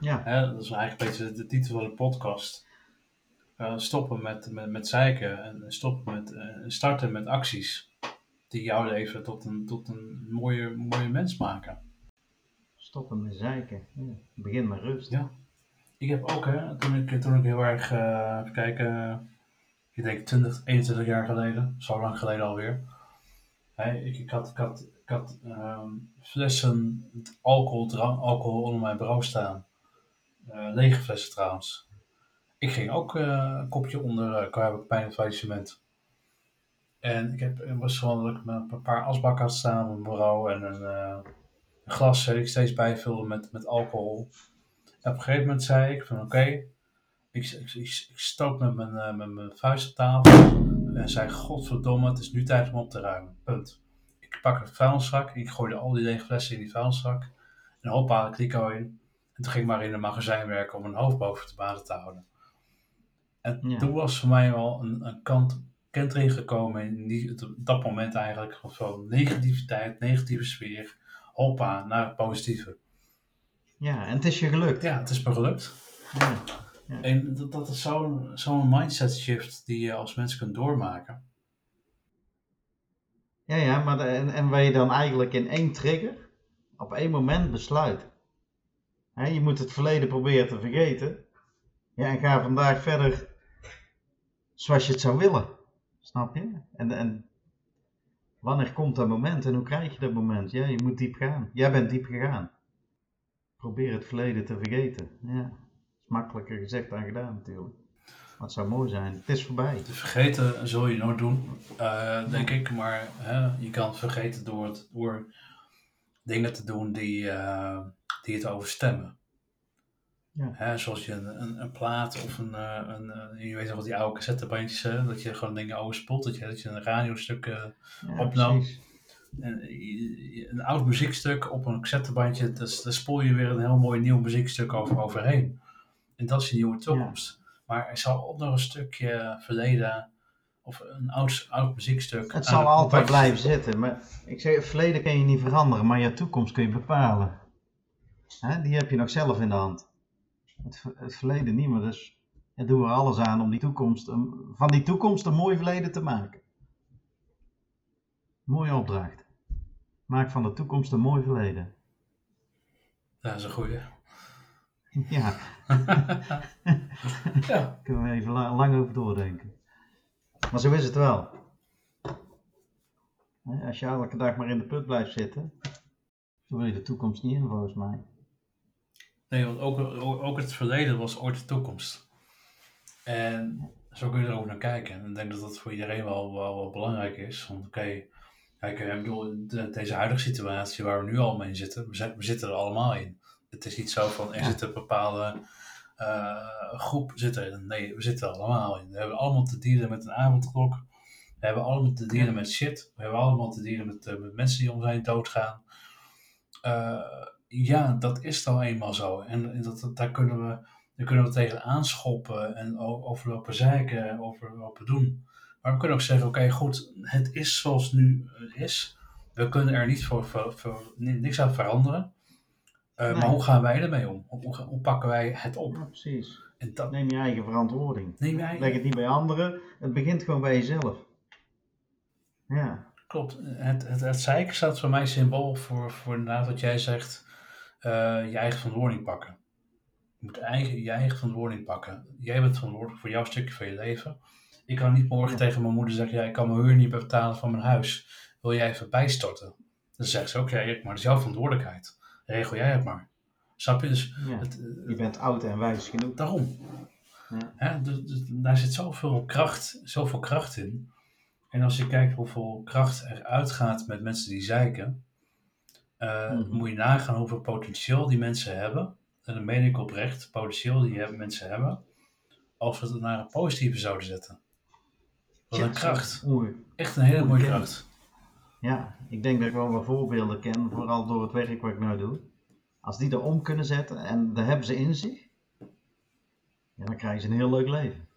Speaker 2: Ja,
Speaker 1: Hè, dat is eigenlijk een beetje de titel van de podcast. Eh, stoppen met, met, met zeiken en stoppen met, eh, starten met acties die jouw leven tot een, tot een mooie, mooie mens maken.
Speaker 2: stoppen met zeiken. Ja. Begin met rust.
Speaker 1: Ja. Ik heb ook, hè, toen ik, toen ik heel erg, eh even kijken, ik denk 20, 21 jaar geleden, zo lang geleden alweer. Hè, ik, ik had, ik had, ik had ehm, flessen alcohol, drank, alcohol onder mijn bureau staan. Eh, lege flessen trouwens. Ik ging ook eh, een kopje onder, uh, ik bijna het faillissement. En ik heb, ik met een paar asbakken had staan op mijn bureau en een, uh, een glas dat ik steeds bijvulde met, met alcohol. En op een gegeven moment zei ik van oké, ik, ik, ik, stoot met mijn, uh, met mijn vuist op tafel en zei godverdomme, het is nu tijd om op te ruimen. Punt. Ik pak een vuilniszak, ik gooide al die lege flessen in die vuilniszak en hoppa, ik kliko in. En toen ging ik maar in een magazijn werken om mijn hoofd boven de baden te houden. En ja. toen was voor mij wel een, een kant, kentering gekomen in die, op dat moment eigenlijk van negativiteit, negatieve sfeer, hoppa, naar het positieve.
Speaker 2: Ja, en het is je gelukt.
Speaker 1: Ja, het is me gelukt. Ja. ja. En dat, dat is zo'n zo'n mindset shift die je als mens kunt doormaken.
Speaker 2: Ja, ja, maar de, en, en waar je dan eigenlijk in één trigger op één moment besluit. He, je moet het verleden proberen te vergeten. Ja, en ga vandaag verder zoals je het zou willen. Snap je? En, wanneer komt dat moment en hoe krijg je dat moment? Ja, je moet diep gaan. Jij bent diep gegaan. Probeer het verleden te vergeten. Ja, is makkelijker gezegd dan gedaan natuurlijk. Maar het zou mooi zijn. Het is voorbij.
Speaker 1: Te vergeten zul je nooit doen, uh, denk ik. Maar hè, je kan het vergeten door, het, door dingen te doen die, uh, die het overstemmen. Ja. Hè, zoals je een, een, een, plaat of een, uh, een, je weet nog wat die oude cassettebandjes, dat je gewoon dingen overspot, dat je, dat je een radiostuk uh, ja, opnam. En, een oud muziekstuk op een cassettebandje, dus, daar spoel je weer een heel mooi nieuw muziekstuk over, overheen. En dat is je nieuwe toekomst. Ja. Maar er zal ook nog een stukje verleden of een oud, oud muziekstuk.
Speaker 2: Het zal altijd blijven zitten. Maar ik zeg, het verleden kan je niet veranderen, maar je toekomst kun je bepalen. Hè? Die heb je nog zelf in de hand. Het, het verleden niet, maar dus ja, doen we er alles aan om die toekomst, van die toekomst een mooi verleden te maken. Mooie opdracht. Maak van de toekomst een mooi verleden.
Speaker 1: Dat is een goeie.
Speaker 2: Ja. ja. Kunnen we even lang, lang over doordenken. Maar zo is het wel. Als je elke dag maar in de put blijft zitten, dan wil je de toekomst niet in volgens mij.
Speaker 1: Nee, want ook, ook het verleden was ooit de toekomst. En zo kun je er ook naar kijken. En ik denk dat dat voor iedereen wel, wel, wel belangrijk is. Want oké, okay, kijk, ik bedoel, deze huidige situatie waar we nu allemaal in zitten, we, we zitten er allemaal in. Het is niet zo van, er zit een bepaalde uh, groep zit erin. Nee, we zitten er allemaal in. We hebben allemaal te dienen met een avondklok. We hebben allemaal te dienen met shit. We hebben allemaal te dienen met, uh, met mensen die om zijn doodgaan. Uh, ja, dat is dan eenmaal zo. En dat, daar, kunnen we, daar kunnen we tegen aanschoppen en over lopen zeiken, over lopen doen. Maar we kunnen ook zeggen, oké, goed, het is zoals het nu is. We kunnen er niet voor, voor, voor niks aan veranderen. Uh, Maar hoe gaan wij ermee om? Hoe, hoe pakken wij het op?
Speaker 2: Ja, precies. En dat... Neem je eigen verantwoording.
Speaker 1: Neem je eigen...
Speaker 2: Leg het niet bij anderen. Het begint gewoon bij jezelf. Ja.
Speaker 1: Klopt. Het, het, het zeiken staat voor mij symbool voor, voor inderdaad wat jij zegt. Uh, je eigen verantwoording pakken. Je moet eigen, je eigen verantwoording pakken. Jij bent verantwoordelijk voor jouw stukje van je leven. Ik kan niet morgen tegen mijn moeder zeggen: ja, ik kan mijn huur niet betalen van mijn huis. Wil jij even bijstorten? Dan zegt ze ook: ja, maar dat is jouw verantwoordelijkheid regel jij het maar. Snap je? Dus het,
Speaker 2: je bent oud en wijs genoeg.
Speaker 1: Daarom. Ja. dus, dus, daar zit zoveel kracht, zoveel kracht in. En als je kijkt hoeveel kracht er uitgaat met mensen die zeiken, uh, mm moet je nagaan hoeveel potentieel die mensen hebben. En dan meen ik oprecht, potentieel die mensen hebben, als we het naar een positieve zouden zetten. Wat een kracht. Echt een hele mooie kracht.
Speaker 2: Ja, ik denk dat ik wel wat voorbeelden ken, vooral door het werk wat ik nu doe. Als die er om kunnen zetten en daar hebben ze in zich, ja, dan krijgen ze een heel leuk leven.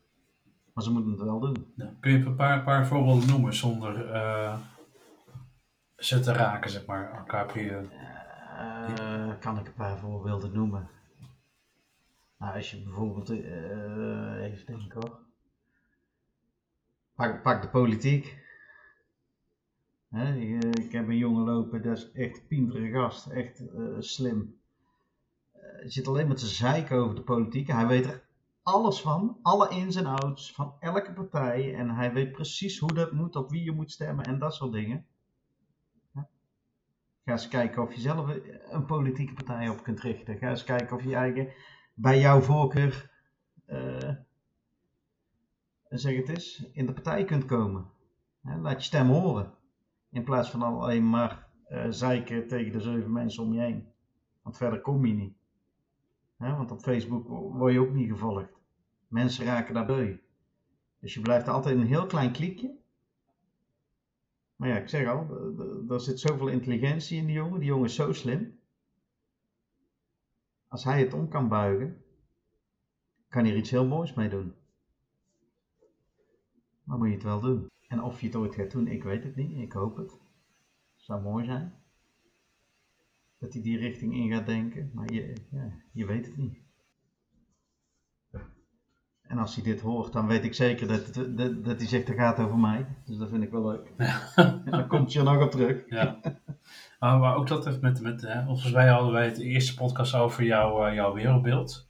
Speaker 2: Maar ze moeten het wel doen.
Speaker 1: kun je een paar, paar voorbeelden noemen zonder uh, ze raken, zeg maar, elkaar
Speaker 2: uh, Kan ik een paar voorbeelden noemen? Nou, als je bijvoorbeeld, uh, even denken hoor. Pak, pak de politiek. ik heb een jongen lopen, dat is echt een pintere gast, echt uh, slim. Zit alleen maar te zeiken over de politiek. Hij weet er alles van, alle ins en outs van elke partij. En hij weet precies hoe dat moet, op wie je moet stemmen en dat soort dingen. Ga eens kijken of je zelf een politieke partij op kunt richten. Ga eens kijken of je eigen bij jouw voorkeur, uh, zeg het eens, in de partij kunt komen. Laat je stem horen. In plaats van alleen maar uh, zeiken tegen de zeven mensen om je heen. Want verder kom je niet. Want op Facebook word je ook niet gevolgd. Mensen raken daar beu. Dus je blijft altijd een heel klein klikje. Maar ja, ik zeg al, er zit zoveel intelligentie in die jongen. Die jongen is zo slim. Als hij het om kan buigen, kan hij er iets heel moois mee doen. Maar moet je het wel doen. En of je het ooit gaat doen, ik weet het niet. Ik hoop het. Zou mooi zijn. Dat hij die richting in gaat denken. Maar je, ja, je weet het niet. En als hij dit hoort, dan weet ik zeker dat, dat, dat hij zegt, dat gaat over mij. Dus dat vind ik wel leuk. En dan komt je er nog op terug.
Speaker 1: Ja. Maar, ook dat heeft met, met hè, volgens mij hadden wij het eerste podcast over jouw, uh, jouw wereldbeeld.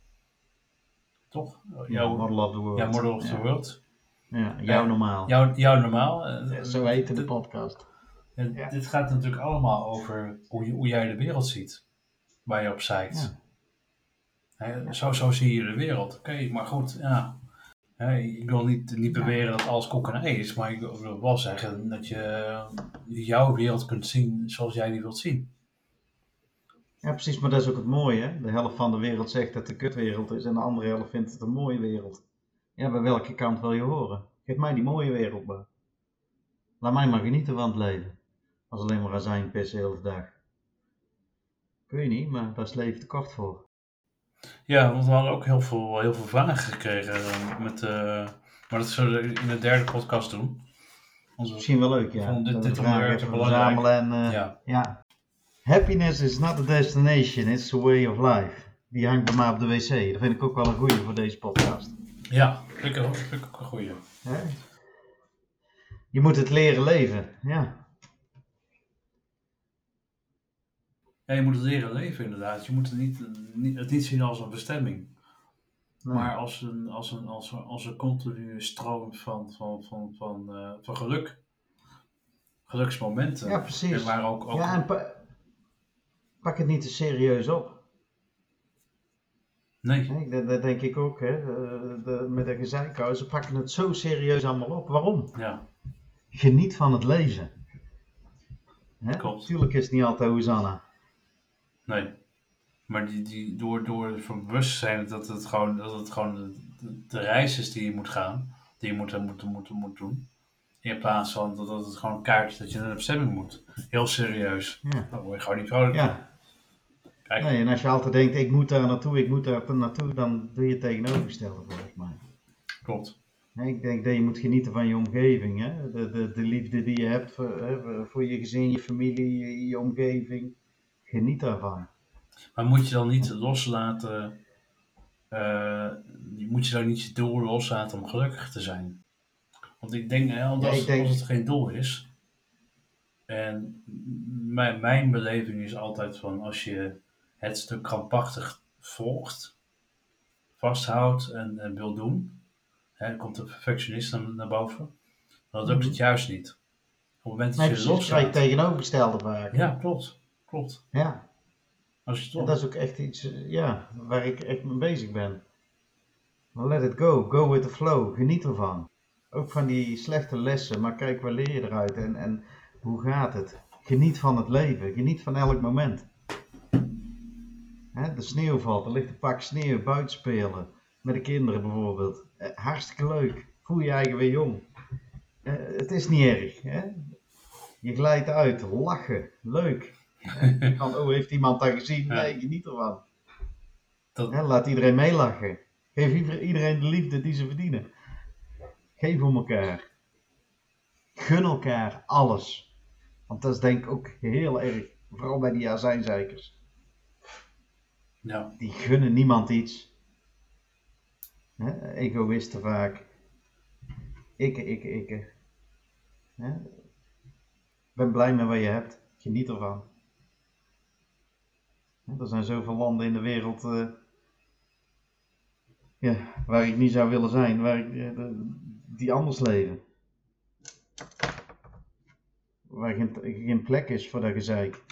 Speaker 1: Toch?
Speaker 2: Jouw, ja, Model of the World.
Speaker 1: Ja, Model of the World.
Speaker 2: Ja, jouw normaal.
Speaker 1: Jouw, jouw normaal. Uh,
Speaker 2: zo heette de podcast.
Speaker 1: Dit gaat natuurlijk allemaal over hoe, hoe jij de wereld ziet. Waar je op zijt. Zo, zo zie je de wereld. Oké, maar goed, ja. ik wil niet, niet beweren dat alles kok en ei is, maar ik wil wel zeggen dat je jouw wereld kunt zien zoals jij die wilt zien.
Speaker 2: Ja, precies, maar dat is ook het mooie. Hè? De helft van de wereld zegt dat het een kutwereld is en de andere helft vindt het een mooie wereld. Ja, bij welke kant wil je horen? Geef mij die mooie wereld maar. Laat mij maar genieten van het leven. Als alleen maar azijn pissen de hele dag. Ik weet niet, maar daar is leven te kort voor.
Speaker 1: Ja, want we hadden ook heel veel, heel veel vragen gekregen. Eh, met, uh, maar dat zullen we in de derde podcast doen.
Speaker 2: Onze, Misschien wel leuk, ja. Dit, dit vragen even verzamelen. En, uh, ja. ja. Happiness is not a destination, it's a way of life. Die hangt bij mij op de wc. Dat vind ik ook wel een goeie voor deze podcast.
Speaker 1: Ja, vind ik, vind ik ook een goeie.
Speaker 2: Je moet het leren leven, ja.
Speaker 1: Ja, je moet het leren leven inderdaad. Je moet het niet, niet, het niet zien als een bestemming. Maar als een, als, een, als, een, als een continue stroom van, van, van, van, uh, van geluk. Geluksmomenten.
Speaker 2: Ja, precies.
Speaker 1: En waar ook, ook
Speaker 2: ja, en pak het niet te serieus op.
Speaker 1: Nee.
Speaker 2: nee dat, denk ik ook. Hè. De, de, met de gezeikhuis, ze pakken het zo serieus allemaal op. Waarom?
Speaker 1: Ja.
Speaker 2: Geniet van het leven. Hè? Klopt. Tuurlijk is het niet altijd Hosanna.
Speaker 1: Nee. Maar die, die, door, door van bewust zijn dat het gewoon, dat het gewoon de, de, reis is die je moet gaan, die je moet, moet, moet, moet doen. In plaats van dat, dat het gewoon een kaart is dat je naar de bestemming moet. Heel serieus. Ja. Dan word je gewoon niet vrolijk
Speaker 2: ja. Kijk. Nee, en als je altijd denkt, ik moet daar naartoe, ik moet daar naartoe, dan doe je het tegenovergestelde volgens mij.
Speaker 1: Klopt.
Speaker 2: ik denk dat je moet genieten van je omgeving. Hè? De, de, de liefde die je hebt voor, hè, voor je gezin, je familie, je, je omgeving. Geniet daarvan.
Speaker 1: Maar moet je dan niet loslaten, uh, moet je dan niet je doel loslaten om gelukkig te zijn? Want ik denk, hè, als, als het geen doel is, en mijn, mijn beleving is altijd van als je het stuk krampachtig volgt, vasthoudt en, en wil doen, hè, komt de perfectionist naar, naar boven, dan lukt het mhm. juist niet.
Speaker 2: Op het moment dat je loslaat... tegenovergestelde vaak.
Speaker 1: Ja, klopt. Klopt.
Speaker 2: Ja. Als je dat is ook echt iets ja, waar ik echt mee bezig ben. let it go. Go with the flow. Geniet ervan. Ook van die slechte lessen, maar kijk, waar leer je eruit en, en hoe gaat het? Geniet van het leven. Geniet van elk moment. Hè, de sneeuw valt, er ligt een pak sneeuw, buiten spelen. Met de kinderen bijvoorbeeld. Eh, hartstikke leuk. Voel je eigen weer jong. Eh, het is niet erg. Hè? Je glijdt uit, lachen, leuk. Van, oh, heeft iemand dat gezien? Nee, geniet ervan. Dat... laat iedereen meelachen. Geef iedereen de liefde die ze verdienen. Geef om elkaar. Gun elkaar alles. Want dat is denk ik ook heel erg, vooral bij die azijnzeikers.
Speaker 1: Ja.
Speaker 2: Die gunnen niemand iets. He, egoïsten vaak. Ikke, ikke, ikke. Ben blij met wat je hebt. Geniet ervan. Er zijn zoveel landen in de wereld uh, ja, waar ik niet zou willen zijn, waar ik, uh, die anders leven. Waar geen, geen plek is voor dat gezeik.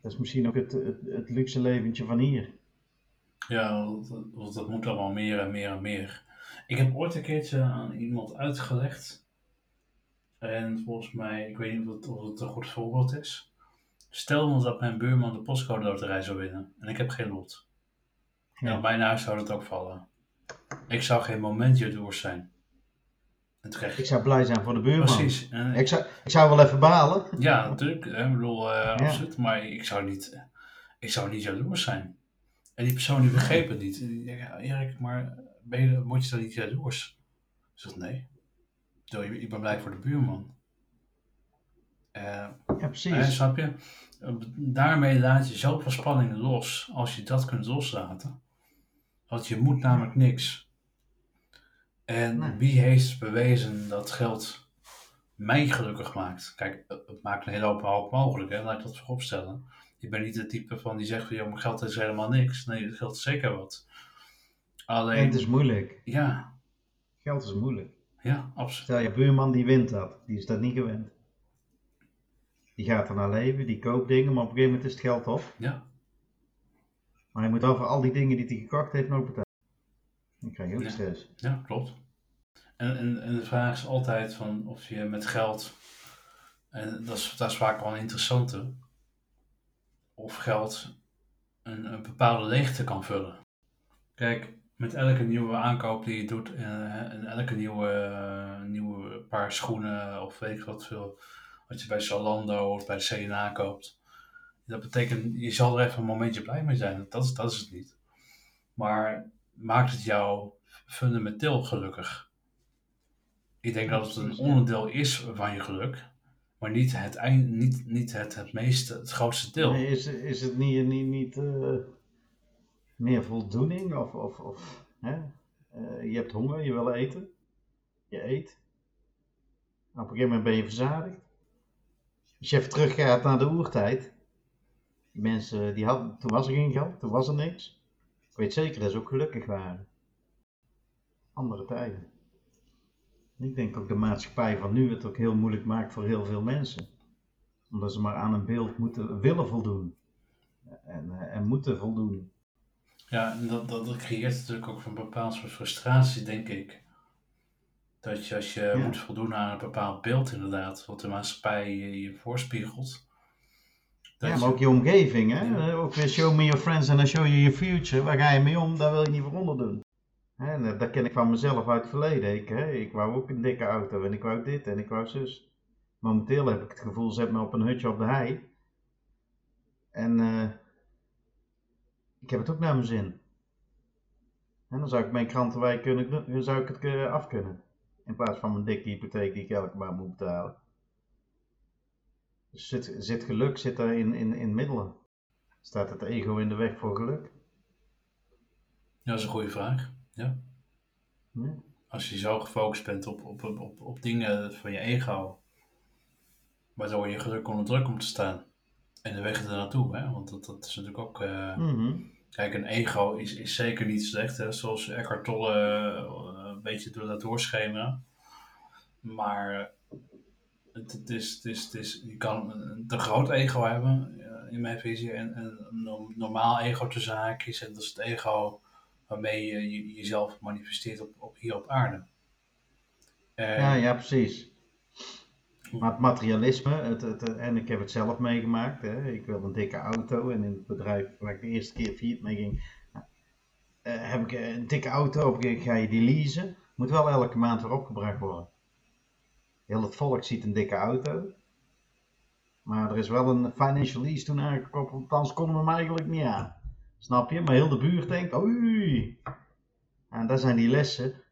Speaker 2: Dat is misschien ook het, het, het luxe leventje van hier.
Speaker 1: Ja, dat, dat moet allemaal meer en meer en meer. Ik heb ooit een keertje aan iemand uitgelegd En volgens mij, ik weet niet of het een goed voorbeeld is. Stel nou dat mijn buurman de postcode loterij zou winnen en ik heb geen lot. En
Speaker 2: Ja.
Speaker 1: op mijn huis zou dat ook vallen. Ik zou geen moment jaloers zijn. En kreeg
Speaker 2: Ik zou blij zijn voor de buurman.
Speaker 1: Precies. En
Speaker 2: Ik zou, ik zou wel even balen.
Speaker 1: Ja, natuurlijk. Ik bedoel, eh, absoluut. Maar ik zou niet, ik zou niet jaloers zijn. En die persoon die begreep het niet. En ja, Erik, maar ben je, word je dan niet jaloers? Ik zeg, nee. Ik ben blij voor de buurman. Eh, Hè,
Speaker 2: precies.
Speaker 1: snap je? Eh, Daarmee laat je zoveel spanningen los. Als je dat kunt loslaten. Want je moet namelijk niks. En
Speaker 2: Nee.
Speaker 1: wie heeft bewezen dat geld mij gelukkig maakt? Kijk, eh, het maakt een hele hoop, hoop mogelijk, hè? laat ik dat voorop stellen. Ik ben niet de type van die zegt van, joh, maar geld is helemaal niks. Nee, het geld is zeker wat.
Speaker 2: En
Speaker 1: Alleen,
Speaker 2: het is moeilijk.
Speaker 1: ja,
Speaker 2: Geld is moeilijk.
Speaker 1: ja, absoluut.
Speaker 2: Stel, je buurman die wint dat. Die is dat niet gewend. Die gaat er naar leven, die koopt dingen, maar op een gegeven moment is het geld op.
Speaker 1: Ja,
Speaker 2: Maar hij moet over al die dingen die hij gekocht heeft nog betalen. Dan krijg je ook
Speaker 1: Ja.
Speaker 2: stress.
Speaker 1: ja, klopt. En, en, en de vraag is altijd van of je met geld, en dat is, dat is vaak wel een interessante, of geld een, een bepaalde leegte kan vullen. Kijk, met elke nieuwe aankoop die je doet en, en elke nieuwe, eh, nieuwe paar schoenen of weet ik wat veel, wat je bij Zalando of bij CNA koopt, dat betekent, je zal er even een momentje blij mee zijn. Dat is, dat is het niet. Maar maakt het jou fundamenteel gelukkig? Ik denk dat het een onderdeel is van je geluk, maar niet het, eind, niet, niet het, het meeste, het grootste deel.
Speaker 2: Nee, is, is het niet, niet, niet eh, meer voldoening? Of, of, of hè? Eh, je hebt honger, je wil eten. Je eet. Op een gegeven moment ben je verzadigd. Als je even teruggaat naar de oertijd. Die mensen, die hadden, toen was er geen geld, toen was er niks. Ik weet zeker dat ze ook gelukkig waren. Andere tijden. En Ik denk ook de maatschappij van nu het ook heel moeilijk maakt voor heel veel mensen. Omdat ze maar aan een beeld moeten willen voldoen. En, eh, en moeten voldoen.
Speaker 1: Ja, dat, dat creëert natuurlijk ook een bepaald soort frustratie, denk ik. Dat je als je
Speaker 2: Ja.
Speaker 1: moet voldoen aan een bepaald beeld, inderdaad, wat de maatschappij je, je voorspiegelt. Dat
Speaker 2: Ja, maar ook je omgeving, hè?
Speaker 1: Ja.
Speaker 2: Eh, Ook weer show me your friends and I show you your future. Waar ga je mee om? Daar wil je niet voor onder doen. En dat dat ken ik van mezelf uit het verleden. Ik, hè, ik wou ook een dikke auto en ik wou dit en ik wou zus. Momenteel heb ik het gevoel, zet me op een hutje op de hei. En eh, ik heb het ook naar mijn zin. En dan zou ik mijn krantenwijk kunnen, zou ik het eh, af kunnen. In plaats van mijn dikke hypotheek die ik elke maand moet betalen. Dus zit, zit geluk zit er in, in, in middelen? Staat het ego in de weg voor geluk?
Speaker 1: Ja, dat is een goede vraag. Ja.
Speaker 2: Ja.
Speaker 1: Als je zo gefocust bent op, op, op, op, op dingen van je ego, waardoor je geluk onder druk komt te staan. En de weg er naartoe, hè? want dat, dat is natuurlijk ook. eh,
Speaker 2: Mhm.
Speaker 1: Kijk, een ego is, is zeker niet slecht, hè? zoals Eckhart Tolle eh, beetje door dat doorschemeren. Maar het, het is, het is, het is, je kan een te groot ego hebben, eh, in mijn visie, en en een no- normaal ego tussen haakjes. En dat is het ego waarmee je, je jezelf manifesteert op, op, hier op aarde. En-
Speaker 2: Ja, ja, precies. Maar het materialisme, het, het, en ik heb het zelf meegemaakt. Hè. Ik wilde een dikke auto en in het bedrijf waar ik de eerste keer failliet mee ging, eh, heb ik een dikke auto. Op ga je die leasen. Moet wel elke maand weer opgebracht worden. Heel het volk ziet een dikke auto. Maar er is wel een financial lease toen aangekoppeld, anders konden we hem eigenlijk niet aan. Snap je? Maar heel de buurt denkt, oei. En dat zijn die lessen.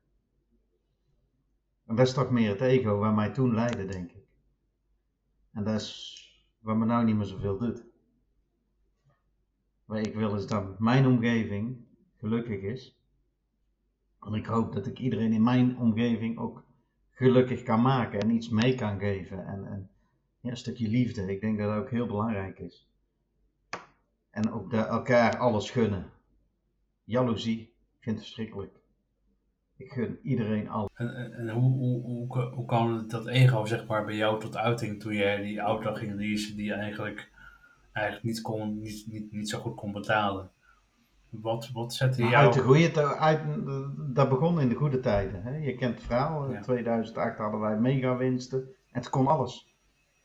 Speaker 2: En dat is toch meer het ego waar mij toen leidde, denk ik. En dat is wat me nou niet meer zoveel doet. Wat ik wil is dat mijn omgeving gelukkig is. En ik hoop dat ik iedereen in mijn omgeving ook gelukkig kan maken en iets mee kan geven. En, een stukje liefde, ik denk dat dat ook heel belangrijk is. En ook elkaar alles gunnen. Jaloezie, vind het verschrikkelijk. Ik gun iedereen alles.
Speaker 1: En, en, en hoe, hoe, hoe, hoe kwam dat ego zeg maar, bij jou tot uiting toen jij die auto ging leasen die je eigenlijk, eigenlijk niet, kon, niet, niet, niet zo goed kon betalen? Wat, wat zette jou...
Speaker 2: uit de goede uit, dat begon in de goede tijden. Hè? Je kent het verhaal. In
Speaker 1: Ja.
Speaker 2: 2008 hadden wij mega winsten. En het kon alles.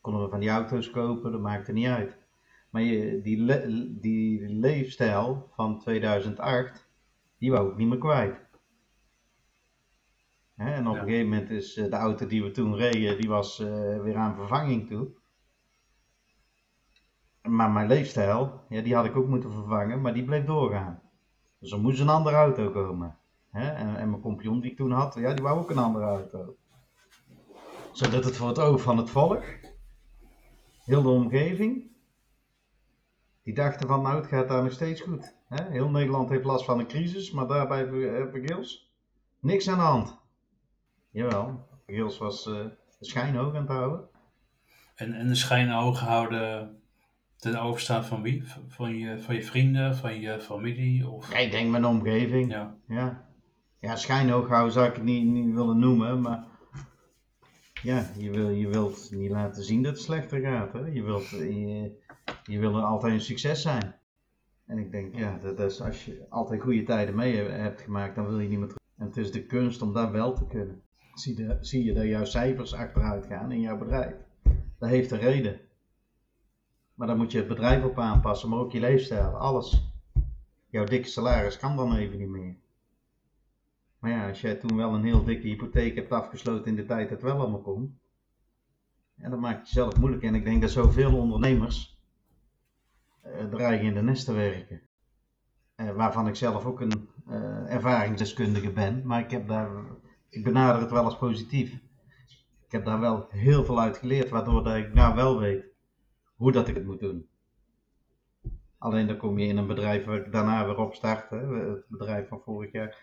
Speaker 2: Konden we van die auto's kopen, dat maakte niet uit. Maar je, die, le- die leefstijl van 2008, die wou ik niet meer kwijt. Hè, en op
Speaker 1: Ja.
Speaker 2: een gegeven moment is eh, de auto die we toen reden, die was eh, weer aan vervanging toe. Maar mijn leefstijl, ja, die had ik ook moeten vervangen, maar die bleef doorgaan. Dus er moest een andere auto komen. Hè? En, en mijn compagnon die ik toen had, ja, die wou ook een andere auto. Zodat het voor het oog van het volk, heel de omgeving, die dachten van nou het gaat daar nog steeds goed. Hè? Heel Nederland heeft last van een crisis, maar daarbij Ver- Vergils, niks aan de hand. Jawel, Vergils was eh, de schijn hoog aan het houden.
Speaker 1: En, en de schijn hoog houden ten overstaan van wie? Van je, van je vrienden, van je familie? Of...
Speaker 2: Ja, ik denk mijn omgeving.
Speaker 1: Ja,
Speaker 2: Ja, ja schijnhoog houden zou ik het niet, niet willen noemen, maar ja, je, wil, je wilt niet laten zien dat het slechter gaat. Hè? Je, wilt, je, je wil er altijd een succes zijn. En ik denk, ja, dat is, als je altijd goede tijden mee he- hebt gemaakt, dan wil je niet meer terug. En het is de kunst om dat wel te kunnen. Zie, de, zie je dat jouw cijfers achteruit gaan in jouw bedrijf. Dat heeft een reden. Maar dan moet je het bedrijf op aanpassen, maar ook je leefstijl, alles. Jouw dikke salaris kan dan even niet meer. Maar ja, als jij toen wel een heel dikke hypotheek hebt afgesloten in de tijd dat het wel allemaal kon, ja, dat maakt jezelf moeilijk. En ik denk dat zoveel ondernemers eh dreigen in de nest te werken. Eh, waarvan ik zelf ook een eh, ervaringsdeskundige ben, maar ik, heb daar, ik benader het wel als positief. Ik heb daar wel heel veel uit geleerd, waardoor dat ik nou wel weet hoe dat ik het moet doen. Alleen dan kom je in een bedrijf waar ik daarna weer op start, hè, het bedrijf van vorig jaar.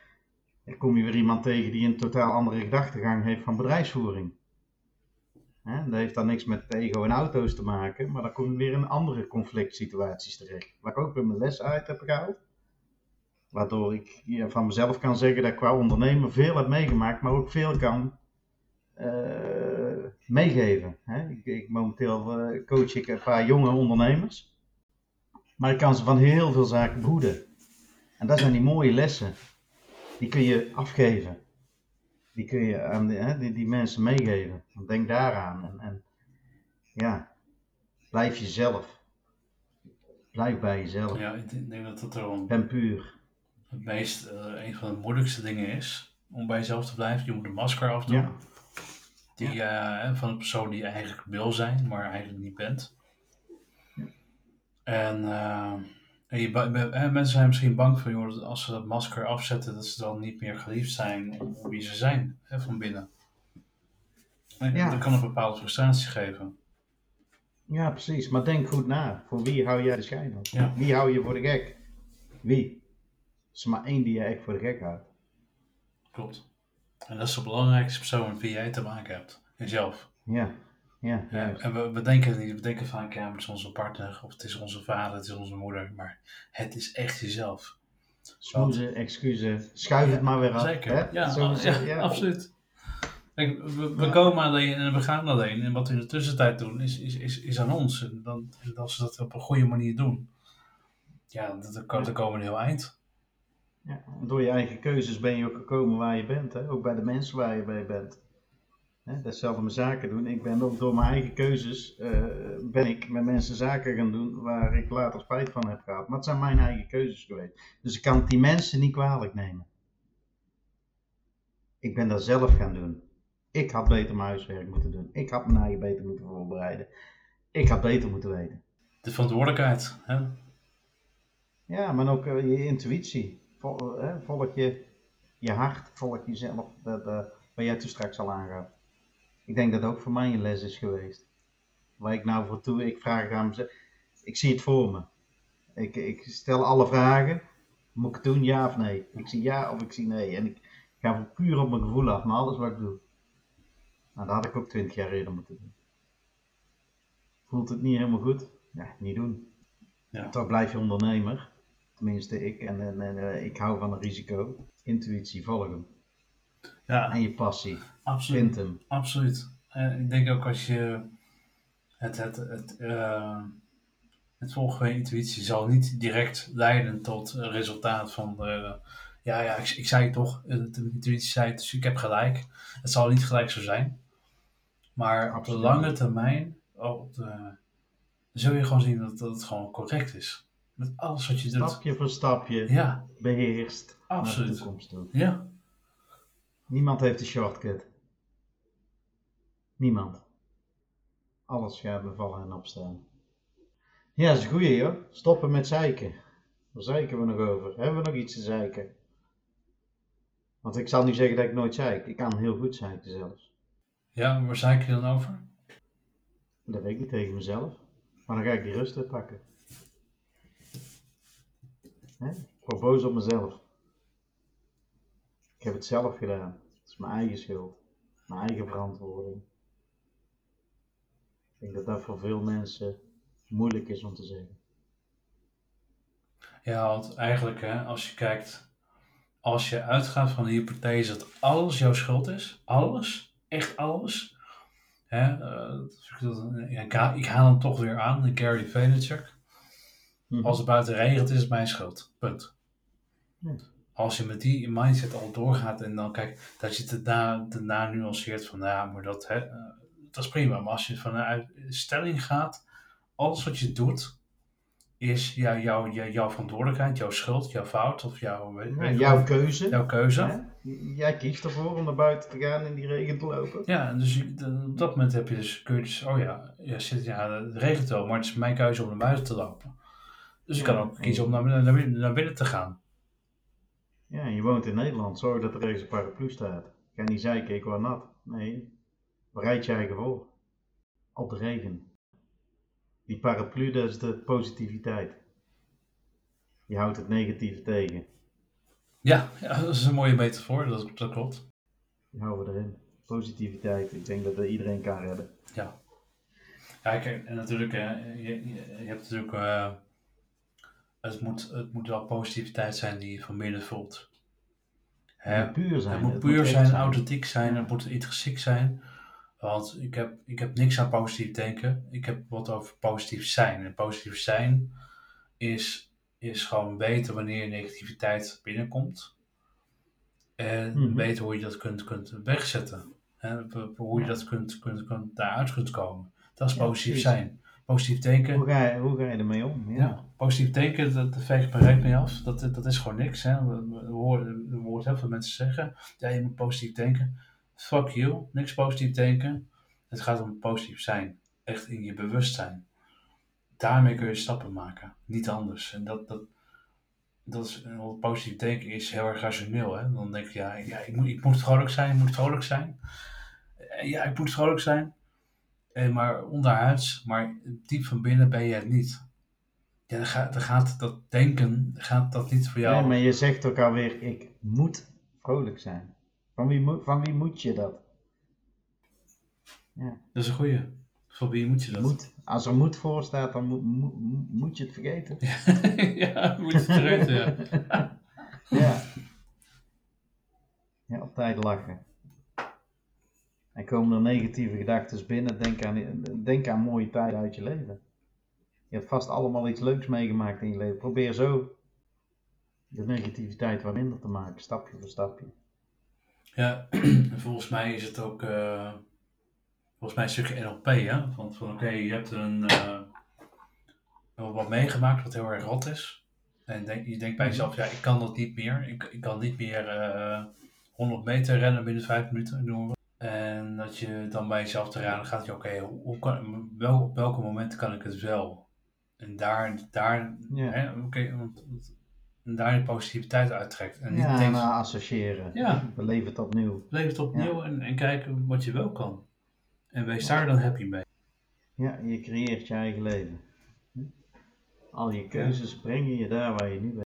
Speaker 2: Dan kom je weer iemand tegen die een totaal andere gedachtegang heeft van bedrijfsvoering. Hè, dat heeft dan niks met ego en auto's te maken, maar dan kom je weer in andere conflict situaties terecht. Waar ik ook weer mijn les uit heb gehaald. Waardoor ik van mezelf kan zeggen dat ik qua ondernemer veel heb meegemaakt, maar ook veel kan eh, meegeven. Hè. Ik, ik, momenteel eh, coach ik een paar jonge ondernemers. Maar ik kan ze van heel veel zaken behoeden. En dat zijn die mooie lessen. Die kun je afgeven. Die kun je aan de, hè, die, die mensen meegeven. Denk daaraan. En, en ja, blijf jezelf. Blijf bij jezelf.
Speaker 1: ja ik denk dat dat wel
Speaker 2: Ben puur.
Speaker 1: het meest, eh, een van de moeilijkste dingen is om bij jezelf te blijven. Je moet een masker afdoen.
Speaker 2: Ja.
Speaker 1: Die, eh, van een persoon die je eigenlijk wil zijn, maar eigenlijk niet bent. En, eh, en je, eh, mensen zijn misschien bang voor, joh, dat als ze dat masker afzetten, dat ze dan niet meer geliefd zijn wie ze zijn, hè, van binnen. En
Speaker 2: Ja.
Speaker 1: Dat kan een bepaalde frustratie geven.
Speaker 2: Ja, precies. Maar denk goed na. Voor wie hou jij de schijn op?
Speaker 1: Ja.
Speaker 2: Wie hou je voor de gek? Wie? Er is maar één die je echt voor de gek houdt.
Speaker 1: Klopt. En dat is de belangrijkste persoon met wie jij te maken hebt. Jezelf.
Speaker 2: Ja. Ja,
Speaker 1: en we, we denken niet. We denken vaak, ja, het is onze partner, of het is onze vader, het is onze moeder. Maar het is echt jezelf.
Speaker 2: Smoezen, excuses. Schuif het maar weer af.
Speaker 1: Zeker.
Speaker 2: Hè?
Speaker 1: Ja,
Speaker 2: Zo-
Speaker 1: ja, absoluut. Kijk, we, we komen alleen en we gaan alleen. En wat we in de tussentijd doen, is, is, is, is aan ons. En dan, als we dat op een goede manier doen, ja, dan, dan komen we een heel eind.
Speaker 2: Ja, en door je eigen keuzes ben je ook gekomen waar je bent. Hè? Ook bij de mensen waar je bij bent. Hè? Dat is hetzelfde met zaken doen. Ik ben ook door mijn eigen keuzes eh, ben ik met mensen zaken gaan doen waar ik later spijt van heb gehad. Maar het zijn mijn eigen keuzes geweest. Dus ik kan het die mensen niet kwalijk nemen. Ik ben dat zelf gaan doen. Ik had beter mijn huiswerk moeten doen. Ik had mijn eigen beter moeten voorbereiden. Ik had beter moeten weten.
Speaker 1: De verantwoordelijkheid. Hè?
Speaker 2: Ja, maar ook eh, je intuïtie. Vol, hè, volg je, je hart, volg jezelf. Dat, eh, waar jij toen straks al aangaf. Ik denk dat dat ook voor mij een les is geweest. Waar ik nou voor toe, ik vraag aan mezelf. Ik zie het voor me. Ik, ik stel alle vragen. Moet ik het doen, ja of nee? Ik zie ja of ik zie nee. En ik ga puur op mijn gevoel af, maar alles wat ik doe. Nou, dat had ik ook twintig jaar eerder moeten doen. Voelt het niet helemaal goed? Ja, niet doen.
Speaker 1: Ja.
Speaker 2: Toch blijf je ondernemer. Tenminste, ik. En, en, en, eh, ik hou van een risico. Intuïtie, volg hem.
Speaker 1: Ja,
Speaker 2: En je passie.
Speaker 1: absoluut.
Speaker 2: Vind hem.
Speaker 1: Absoluut. En ik denk ook als je het, het, het, eh, het volgen van je intuïtie zal niet direct leiden tot een resultaat van, eh, ja, ja, ik, ik zei het toch, de intuïtie zei het, dus ik heb gelijk. Het zal niet gelijk zo zijn. Maar op de lange termijn, op de, dan zul je gewoon zien dat, dat het gewoon correct is. Met alles wat je doet.
Speaker 2: Stapje voor stapje
Speaker 1: Ja,
Speaker 2: beheerst naar de toekomst toe.
Speaker 1: Ja,
Speaker 2: Niemand heeft een shortcut. Niemand. Alles gaat bevallen en opstaan. Ja, dat is een goeie hoor. Stoppen met zeiken. Waar zeiken we nog over? Hebben we nog iets te zeiken? Want ik zal niet zeggen dat ik nooit zeik. Ik kan heel goed zeiken zelfs.
Speaker 1: ja maar waar zei ik je dan over?
Speaker 2: Dat weet ik niet tegen mezelf. Maar dan ga ik die rust pakken. Ik word boos op mezelf. Ik heb het zelf gedaan. Het is mijn eigen schuld. Mijn eigen verantwoording. Ik denk dat dat voor veel mensen moeilijk is om te zeggen.
Speaker 1: Ja, want eigenlijk, hè, als je kijkt, als je uitgaat van de hypothese dat alles jouw schuld is, alles, echt alles, hè, eh, ik, ha- ik haal hem toch weer aan, Gary Vaynerchuk.
Speaker 2: Mhm.
Speaker 1: Als het buiten regent, is het mijn schuld. Punt.
Speaker 2: Ja.
Speaker 1: Als je met die mindset al doorgaat en dan kijk, dat je het daarna, daarna nuanceert van, nou ja, maar dat, hè, eh, dat is prima. Maar als je vanuit stelling gaat, alles wat je doet, is ja, jouw, jouw, jouw verantwoordelijkheid, jouw schuld, jouw fout of jouw,
Speaker 2: Ja, jouw
Speaker 1: wat,
Speaker 2: keuze.
Speaker 1: jouw keuze.
Speaker 2: Hè? Jij kiest ervoor om naar buiten te gaan in die regen te lopen.
Speaker 1: Ja, en dus je- op dat moment heb je dus, kun je dus, oh ja, ja, zit, ja, het regent wel, maar het is mijn keuze om naar buiten te lopen. Dus ik kan ook
Speaker 2: en-
Speaker 1: kiezen om naar, naar, binnen- naar binnen te gaan.
Speaker 2: Ja, je woont in Nederland. Zorg dat er ergens een paraplu staat. Ga niet zeiken, ik word nat. Nee, bereid je eigen voor. Op de regen. Die paraplu, dat is de positiviteit. Je houdt het negatieve tegen.
Speaker 1: Ja, ja, dat is een mooie metafoor, dat, dat klopt.
Speaker 2: Die houden we erin. Positiviteit. Ik denk dat dat iedereen kan redden.
Speaker 1: Ja. Ja, kijk, en natuurlijk, je, je, je hebt natuurlijk, eh, het, moet, het moet wel positiviteit zijn die je van binnen voelt. Hè?
Speaker 2: Het moet puur zijn.
Speaker 1: Het moet
Speaker 2: het
Speaker 1: puur zijn, authentiek zijn, het moet intrinsiek zijn. Want ik heb, ik heb niks aan positief denken. Ik heb wat over positief zijn. En positief zijn is, is gewoon weten wanneer negativiteit binnenkomt. En
Speaker 2: Mhm.
Speaker 1: weten hoe je dat kunt, kunt wegzetten. Hè, hoe je dat kunt, kunt, kunt, daaruit kunt komen. Dat is positief zijn. Positief denken.
Speaker 2: Hoe ga, je, hoe ga je ermee om? Ja.
Speaker 1: Ja, positief denken, dat, veeg ik reet mee af. Dat, dat is gewoon niks. Hè. We, horen, we horen heel veel mensen zeggen, ja, je moet positief denken. Fuck you, niks positief denken. Het gaat om positief zijn. Echt in je bewustzijn. Daarmee kun je stappen maken. Niet anders. En dat, dat, dat is, positief denken is heel erg rationeel. Hè. Dan denk je, ja, ja ik, moet, ik moet vrolijk zijn, ik moet vrolijk zijn. Ja, ik moet vrolijk zijn. Eh, maar onderhuids, maar diep van binnen ben je het niet. Ja, dan gaat, dan gaat dat denken, gaat dat niet voor jou.
Speaker 2: Nee, maar je zegt ook alweer, ik moet vrolijk zijn. Van wie, moet, van wie moet je dat? Ja,
Speaker 1: Dat is een goeie. Voor wie moet je dat?
Speaker 2: moet. Als er moet voor staat, dan moet, moet, moet je het vergeten.
Speaker 1: ja, moet je het weten, ja.
Speaker 2: Ja. Ja, op tijd lachen. En komen er negatieve gedachten binnen, denk aan, denk aan mooie tijden uit je leven. Je hebt vast allemaal iets leuks meegemaakt in je leven. Probeer zo de negativiteit wat minder te maken, stapje voor stapje.
Speaker 1: Ja, en volgens mij is het ook, eh, volgens mij een stukje NLP, hè? Van, van oké, je hebt een, eh, wat meegemaakt wat heel erg rot is. En denk, je denkt bij jezelf, ja, ik kan dat niet meer. Ik, ik kan niet meer eh 100 meter rennen binnen 5 minuten, noemen we. En dat je dan bij jezelf te raden gaat, oké, hoe, hoe kan, wel, op welke momenten kan ik het wel? En daar, daar, hè, oké, want- en daar je positiviteit uittrekt. En niet
Speaker 2: Ja,
Speaker 1: denkt,
Speaker 2: associëren.
Speaker 1: Ja.
Speaker 2: Beleef het opnieuw.
Speaker 1: leef het opnieuw en, en kijk wat je wel kan. En wees daar dan happy mee.
Speaker 2: Ja, je creëert je eigen leven. Al je keuzes brengen je daar waar je nu bent.